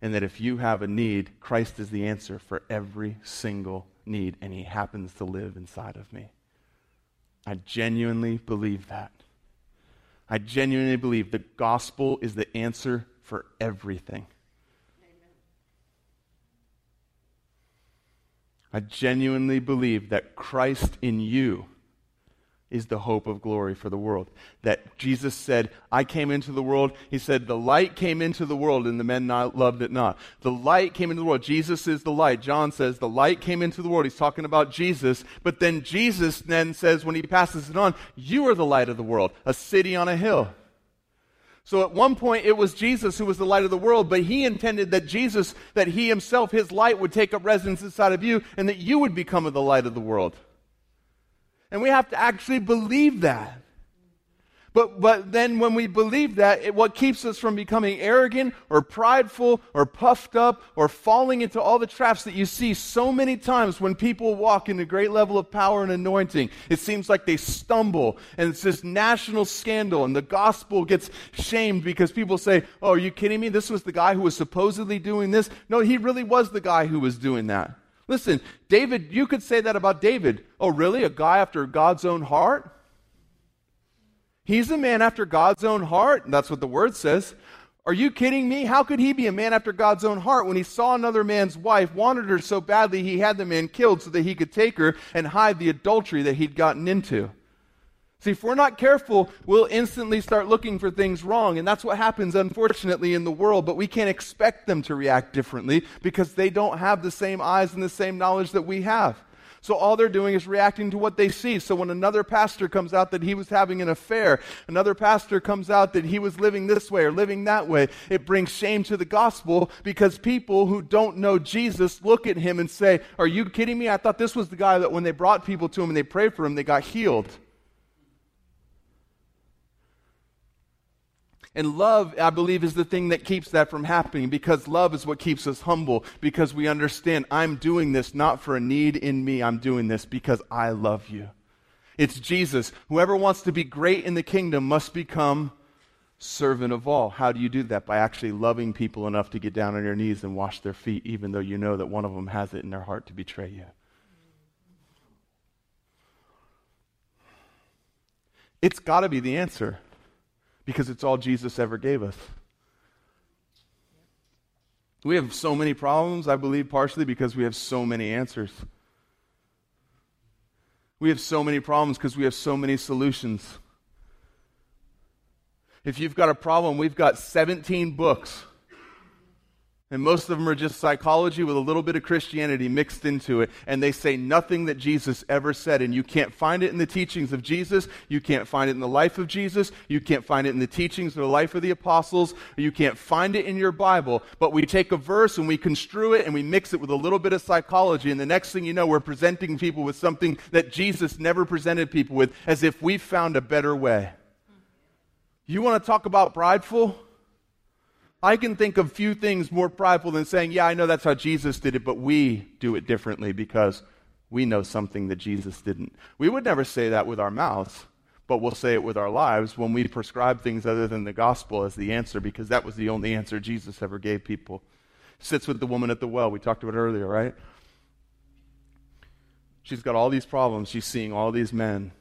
And that if you have a need, Christ is the answer for every single need, and He happens to live inside of me. I genuinely believe that. I genuinely believe the gospel is the answer for everything. Amen. I genuinely believe that Christ in you is the hope of glory for the world. That Jesus said, I came into the world. He said, the light came into the world and the men not, loved it not. The light came into the world. Jesus is the light. John says, the light came into the world. He's talking about Jesus. But then Jesus then says, when he passes it on, you are the light of the world, a city on a hill. So at one point it was Jesus who was the light of the world, but he intended that Jesus, that he himself, his light would take up residence inside of you and that you would become the light of the world. And we have to actually believe that. But, but then when we believe that, it, what keeps us from becoming arrogant or prideful or puffed up or falling into all the traps that you see so many times when people walk in a great level of power and anointing, it seems like they stumble and it's this national scandal and the gospel gets shamed because people say, Oh, are you kidding me? This was the guy who was supposedly doing this. No, he really was the guy who was doing that. Listen, David, you could say that about David. Oh, really? A guy after God's own heart? He's a man after God's own heart. That's what the word says. Are you kidding me? How could he be a man after God's own heart when he saw another man's wife, wanted her so badly he had the man killed so that he could take her and hide the adultery that he'd gotten into? See, if we're not careful, we'll instantly start looking for things wrong. And that's what happens, unfortunately, in the world. But we can't expect them to react differently because they don't have the same eyes and the same knowledge that we have. So all they're doing is reacting to what they see. So when another pastor comes out that he was having an affair, another pastor comes out that he was living this way or living that way, it brings shame to the gospel because people who don't know Jesus look at him and say, Are you kidding me? I thought this was the guy that when they brought people to him and they prayed for him, they got healed. And love, I believe, is the thing that keeps that from happening because love is what keeps us humble because we understand I'm doing this not for a need in me. I'm doing this because I love you. It's Jesus. Whoever wants to be great in the kingdom must become servant of all. How do you do that? By actually loving people enough to get down on your knees and wash their feet, even though you know that one of them has it in their heart to betray you. It's got to be the answer because it's all Jesus ever gave us. We have so many problems, I believe, partially because we have so many answers. We have so many problems because we have so many solutions. If you've got a problem, we've got 17 books and most of them are just psychology with a little bit of Christianity mixed into it. And they say nothing that Jesus ever said. And you can't find it in the teachings of Jesus. You can't find it in the life of Jesus. You can't find it in the teachings of the life of the apostles. You can't find it in your Bible. But we take a verse and we construe it and we mix it with a little bit of psychology. And the next thing you know, we're presenting people with something that Jesus never presented people with as if we found a better way. You want to talk about prideful? I can think of few things more prideful than saying, Yeah, I know that's how Jesus did it, but we do it differently because we know something that Jesus didn't. We would never say that with our mouths, but we'll say it with our lives when we prescribe things other than the gospel as the answer because that was the only answer Jesus ever gave people. Sits with the woman at the well. We talked about earlier, right? She's got all these problems. She's seeing all these men.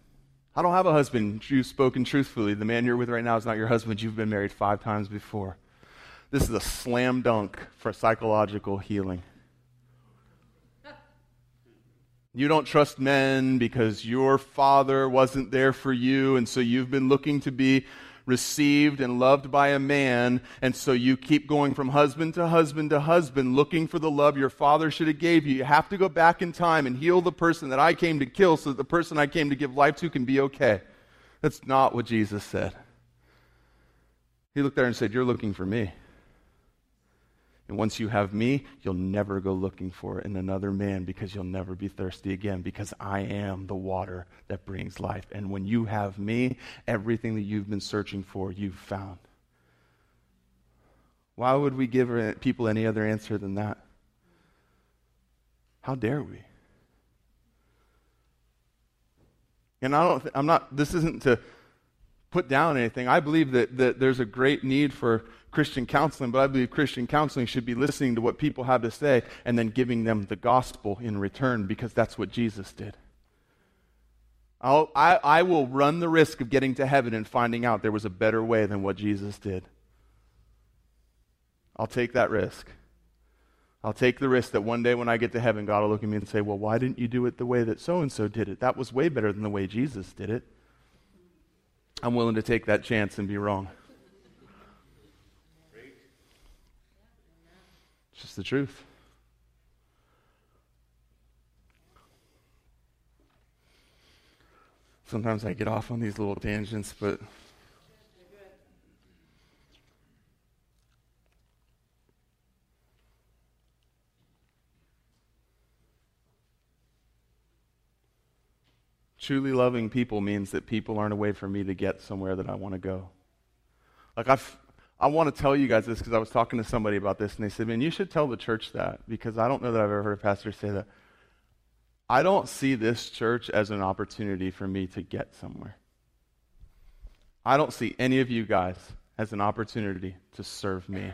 I don't have a husband. You've spoken truthfully. The man you're with right now is not your husband. You've been married five times before. This is a slam dunk for psychological healing. You don't trust men because your father wasn't there for you, and so you've been looking to be received and loved by a man, and so you keep going from husband to husband to husband looking for the love your father should have gave you. You have to go back in time and heal the person that I came to kill so that the person I came to give life to can be okay. That's not what Jesus said. He looked there and said, You're looking for me. And once you have me, you'll never go looking for it in another man because you'll never be thirsty again because I am the water that brings life. And when you have me, everything that you've been searching for, you've found. Why would we give people any other answer than that? How dare we? And I don't, I'm not, this isn't to put down anything. I believe that, that there's a great need for Christian counseling, but I believe Christian counseling should be listening to what people have to say and then giving them the gospel in return because that's what Jesus did. I'll, I, I will run the risk of getting to heaven and finding out there was a better way than what Jesus did. I'll take that risk. I'll take the risk that one day when I get to heaven, God will look at me and say, Well, why didn't you do it the way that so and so did it? That was way better than the way Jesus did it. I'm willing to take that chance and be wrong. It's just the truth. Sometimes I get off on these little tangents, but Truly loving people means that people aren't a way for me to get somewhere that I want to go. Like, i I want to tell you guys this because I was talking to somebody about this, and they said, Man, you should tell the church that because I don't know that I've ever heard a pastor say that. I don't see this church as an opportunity for me to get somewhere. I don't see any of you guys as an opportunity to serve me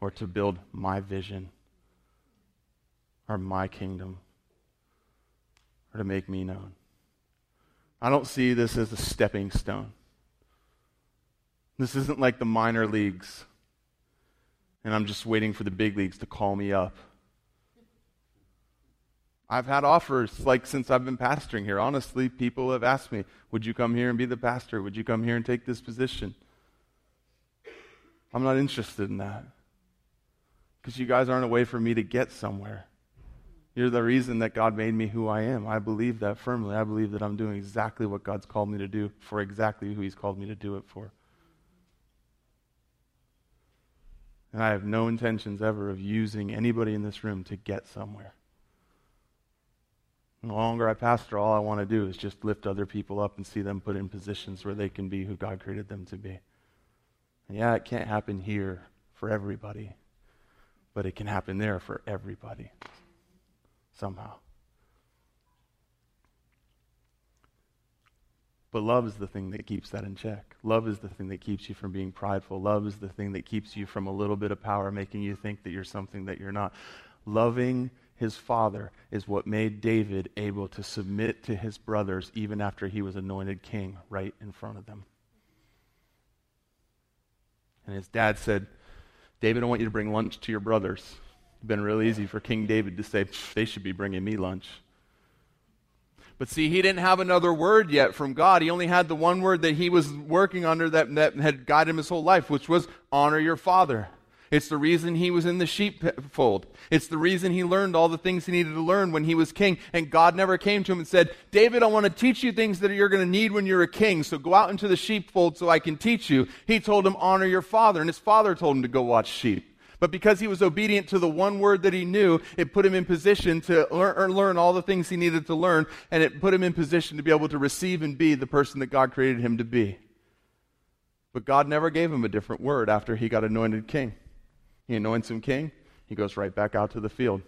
or to build my vision or my kingdom or to make me known. I don't see this as a stepping stone. This isn't like the minor leagues, and I'm just waiting for the big leagues to call me up. I've had offers, like since I've been pastoring here. Honestly, people have asked me, Would you come here and be the pastor? Would you come here and take this position? I'm not interested in that. Because you guys aren't a way for me to get somewhere. You're the reason that God made me who I am. I believe that firmly. I believe that I'm doing exactly what God's called me to do for exactly who He's called me to do it for. And I have no intentions ever of using anybody in this room to get somewhere. the longer I pastor, all I want to do is just lift other people up and see them put in positions where they can be who God created them to be. And yeah, it can't happen here for everybody, but it can happen there for everybody somehow. But love is the thing that keeps that in check. Love is the thing that keeps you from being prideful. Love is the thing that keeps you from a little bit of power making you think that you're something that you're not. Loving his father is what made David able to submit to his brothers even after he was anointed king right in front of them. And his dad said, David, I want you to bring lunch to your brothers It's been real easy for King David to say, they should be bringing me lunch. But see, he didn't have another word yet from God. He only had the one word that he was working under that, that had guided him his whole life, which was honor your father. It's the reason he was in the sheepfold. It's the reason he learned all the things he needed to learn when he was king. And God never came to him and said, David, I want to teach you things that you're going to need when you're a king. So go out into the sheepfold so I can teach you. He told him, honor your father. And his father told him to go watch sheep. But because he was obedient to the one word that he knew, it put him in position to learn, er, learn all the things he needed to learn, and it put him in position to be able to receive and be the person that God created him to be. But God never gave him a different word after he got anointed king. He anoints him king, he goes right back out to the field.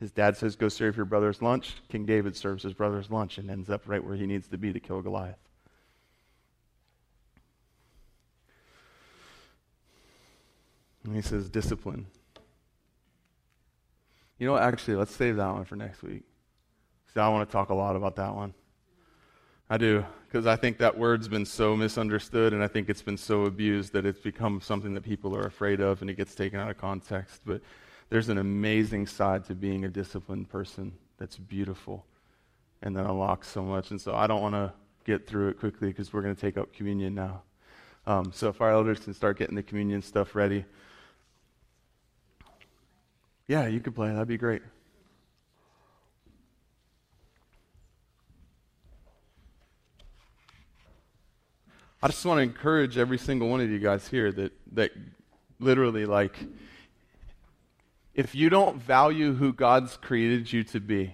His dad says, Go serve your brother's lunch. King David serves his brother's lunch and ends up right where he needs to be to kill Goliath. And he says, discipline. You know? Actually, let's save that one for next week. See, I want to talk a lot about that one. I do, because I think that word's been so misunderstood and I think it's been so abused that it's become something that people are afraid of and it gets taken out of context. But there's an amazing side to being a disciplined person that's beautiful and that unlocks so much. And so I don't want to get through it quickly because we're going to take up communion now. Um, so if our elders can start getting the communion stuff ready. Yeah, you could play. That'd be great. I just want to encourage every single one of you guys here that, that literally, like, if you don't value who God's created you to be,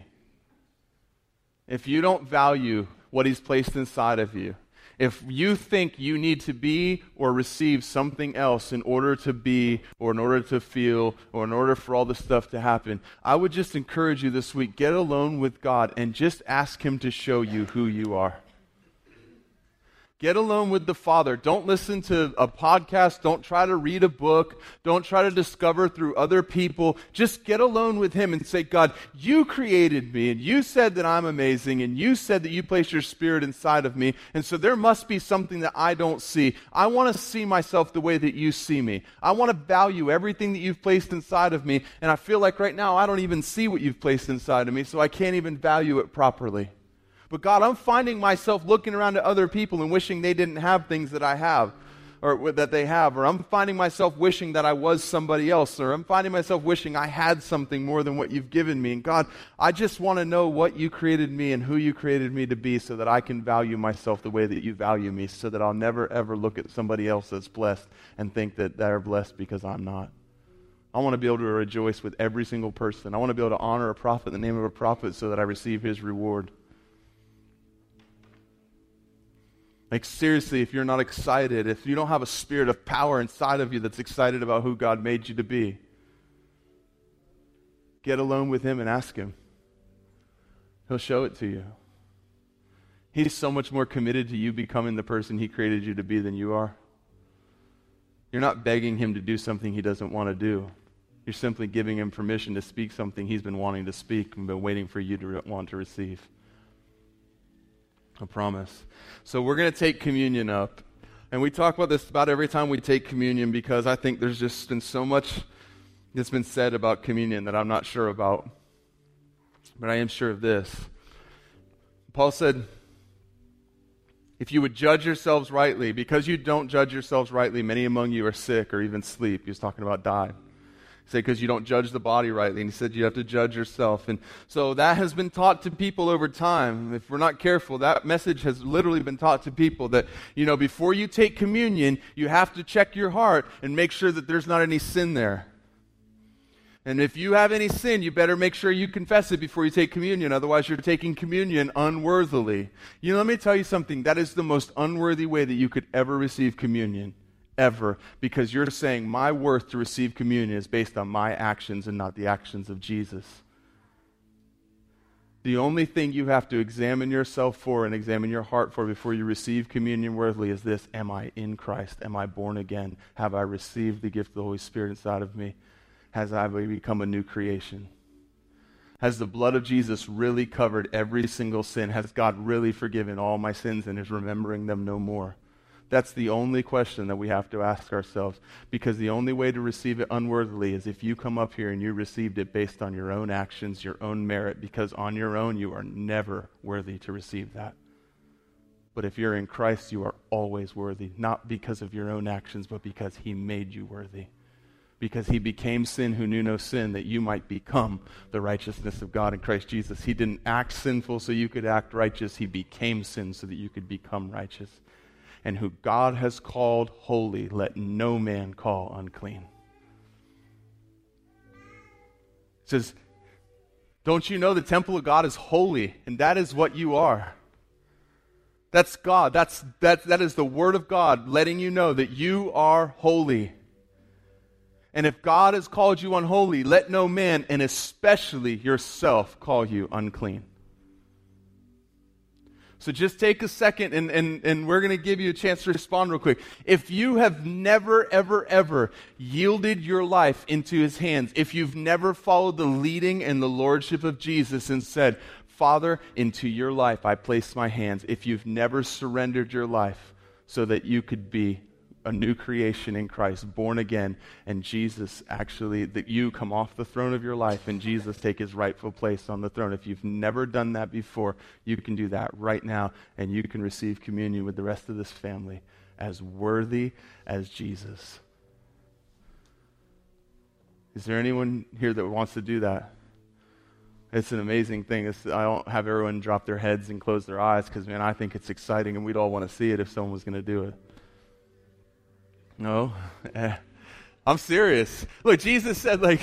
if you don't value what He's placed inside of you, if you think you need to be or receive something else in order to be or in order to feel or in order for all this stuff to happen, I would just encourage you this week get alone with God and just ask Him to show you who you are. Get alone with the Father. Don't listen to a podcast. Don't try to read a book. Don't try to discover through other people. Just get alone with Him and say, God, you created me and you said that I'm amazing and you said that you placed your spirit inside of me. And so there must be something that I don't see. I want to see myself the way that you see me. I want to value everything that you've placed inside of me. And I feel like right now I don't even see what you've placed inside of me, so I can't even value it properly. But God, I'm finding myself looking around at other people and wishing they didn't have things that I have or that they have, or I'm finding myself wishing that I was somebody else, or I'm finding myself wishing I had something more than what you've given me. And God, I just want to know what you created me and who you created me to be so that I can value myself the way that you value me, so that I'll never ever look at somebody else that's blessed and think that they're blessed because I'm not. I want to be able to rejoice with every single person. I want to be able to honor a prophet in the name of a prophet so that I receive his reward. Like, seriously, if you're not excited, if you don't have a spirit of power inside of you that's excited about who God made you to be, get alone with Him and ask Him. He'll show it to you. He's so much more committed to you becoming the person He created you to be than you are. You're not begging Him to do something He doesn't want to do. You're simply giving Him permission to speak something He's been wanting to speak and been waiting for you to re- want to receive. I promise. So we're going to take communion up. And we talk about this about every time we take communion because I think there's just been so much that's been said about communion that I'm not sure about. But I am sure of this. Paul said, if you would judge yourselves rightly, because you don't judge yourselves rightly, many among you are sick or even sleep. He was talking about die said, because you don't judge the body rightly. And he said, you have to judge yourself. And so that has been taught to people over time. If we're not careful, that message has literally been taught to people that, you know, before you take communion, you have to check your heart and make sure that there's not any sin there. And if you have any sin, you better make sure you confess it before you take communion. Otherwise, you're taking communion unworthily. You know, let me tell you something. That is the most unworthy way that you could ever receive communion ever because you're saying my worth to receive communion is based on my actions and not the actions of Jesus. The only thing you have to examine yourself for and examine your heart for before you receive communion worthily is this Am I in Christ? Am I born again? Have I received the gift of the Holy Spirit inside of me? Has I become a new creation? Has the blood of Jesus really covered every single sin? Has God really forgiven all my sins and is remembering them no more? That's the only question that we have to ask ourselves because the only way to receive it unworthily is if you come up here and you received it based on your own actions, your own merit, because on your own you are never worthy to receive that. But if you're in Christ, you are always worthy, not because of your own actions, but because He made you worthy. Because He became sin who knew no sin, that you might become the righteousness of God in Christ Jesus. He didn't act sinful so you could act righteous, He became sin so that you could become righteous and who God has called holy, let no man call unclean. It says, Don't you know the temple of God is holy, and that is what you are? That's God. That's, that, that is the Word of God letting you know that you are holy. And if God has called you unholy, let no man, and especially yourself, call you unclean. So just take a second and, and, and we're going to give you a chance to respond real quick. If you have never, ever, ever yielded your life into his hands, if you've never followed the leading and the lordship of Jesus and said, Father, into your life I place my hands, if you've never surrendered your life so that you could be a new creation in Christ, born again, and Jesus actually, that you come off the throne of your life and Jesus take his rightful place on the throne. If you've never done that before, you can do that right now, and you can receive communion with the rest of this family as worthy as Jesus. Is there anyone here that wants to do that? It's an amazing thing. It's, I don't have everyone drop their heads and close their eyes because, man, I think it's exciting and we'd all want to see it if someone was going to do it. No. Eh. I'm serious. Look, Jesus said, like,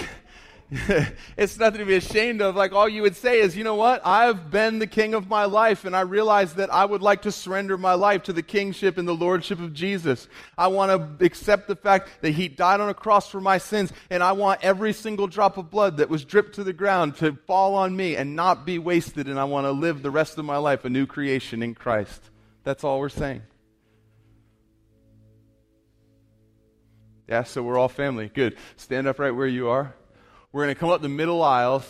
it's nothing to be ashamed of. Like, all you would say is, you know what? I've been the king of my life, and I realize that I would like to surrender my life to the kingship and the lordship of Jesus. I want to accept the fact that he died on a cross for my sins, and I want every single drop of blood that was dripped to the ground to fall on me and not be wasted, and I want to live the rest of my life a new creation in Christ. That's all we're saying. Yeah, so we're all family. Good. Stand up right where you are. We're going to come up the middle aisles.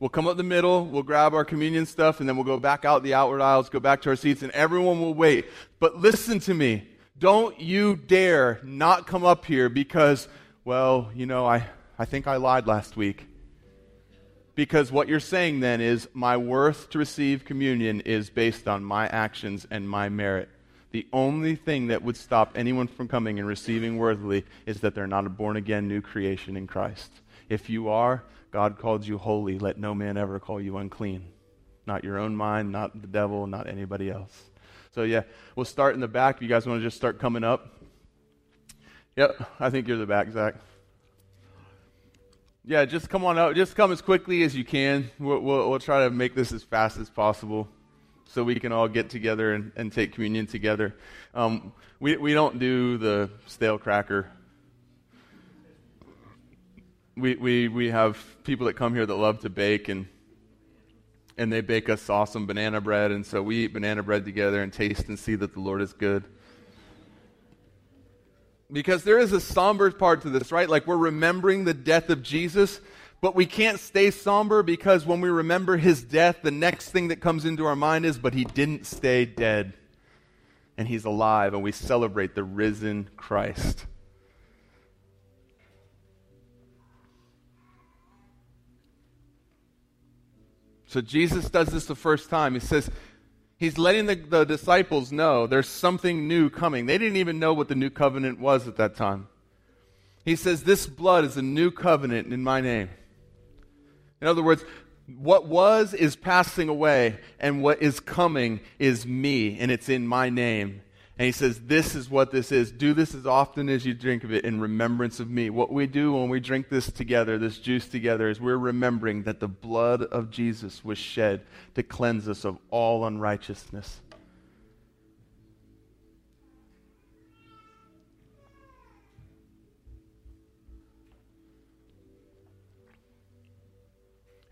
We'll come up the middle, we'll grab our communion stuff, and then we'll go back out the outward aisles, go back to our seats, and everyone will wait. But listen to me. Don't you dare not come up here because, well, you know, I, I think I lied last week. Because what you're saying then is, my worth to receive communion is based on my actions and my merit. The only thing that would stop anyone from coming and receiving worthily is that they're not a born again new creation in Christ. If you are, God called you holy. Let no man ever call you unclean. Not your own mind, not the devil, not anybody else. So, yeah, we'll start in the back. If you guys want to just start coming up. Yep, I think you're the back, Zach. Yeah, just come on up. Just come as quickly as you can. We'll, we'll, we'll try to make this as fast as possible. So we can all get together and, and take communion together. Um, we, we don't do the stale cracker. We, we, we have people that come here that love to bake, and, and they bake us awesome banana bread, and so we eat banana bread together and taste and see that the Lord is good. Because there is a somber part to this, right? Like we're remembering the death of Jesus, but we can't stay somber because when we remember his death, the next thing that comes into our mind is, but he didn't stay dead. And he's alive, and we celebrate the risen Christ. So Jesus does this the first time. He says, He's letting the, the, disciples know there's something new coming. They didn't even know what the new covenant was at that time. He says, This blood is a new covenant in my name. In other words, what was is passing away, and what is coming is me, and it's in my name. And he says, This is what this is. Do this as often as you drink of it in remembrance of me. What we do when we drink this together, this juice together, is we're remembering that the blood of Jesus was shed to cleanse us of all unrighteousness.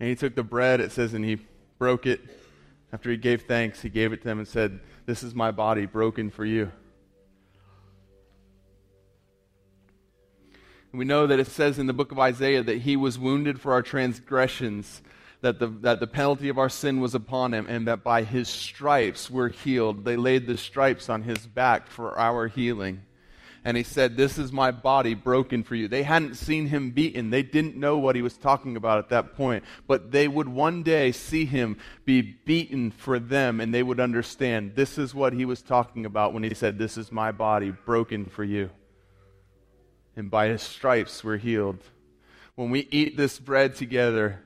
And he took the bread, it says, and he broke it. After he gave thanks, he gave it to them and said, This is my body broken for you. We know that it says in the book of Isaiah that he was wounded for our transgressions, that the, that the penalty of our sin was upon him, and that by his stripes we're healed. They laid the stripes on his back for our healing and he said, This is my body broken for you. They hadn't seen him beaten. They didn't know what he was talking about at that point. But they would one day see him be beaten for them, and they would understand this is what he was talking about when he said, This is my body broken for you. And by his stripes we're healed. When we eat this bread together,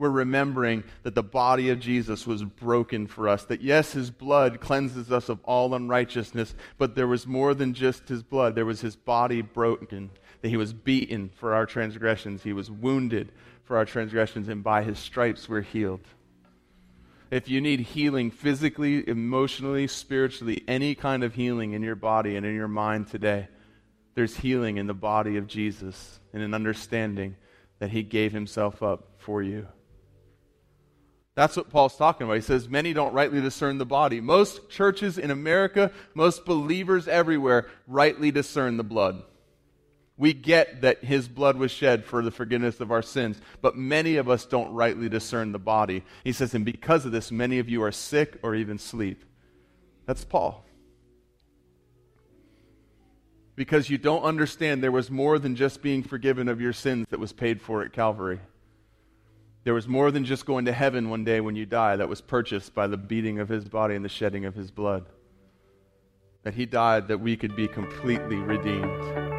we're remembering that the body of Jesus was broken for us. That yes, his blood cleanses us of all unrighteousness, but there was more than just his blood. There was his body broken, that he was beaten for our transgressions, he was wounded for our transgressions, and by his stripes we're healed. If you need healing physically, emotionally, spiritually, any kind of healing in your body and in your mind today, there's healing in the body of Jesus and an understanding that he gave himself up for you. That's what Paul's talking about. He says, Many don't rightly discern the body. Most churches in America, most believers everywhere, rightly discern the blood. We get that his blood was shed for the forgiveness of our sins, but many of us don't rightly discern the body. He says, And because of this, many of you are sick or even sleep. That's Paul. Because you don't understand there was more than just being forgiven of your sins that was paid for at Calvary. There was more than just going to heaven one day when you die that was purchased by the beating of his body and the shedding of his blood. That he died that we could be completely redeemed.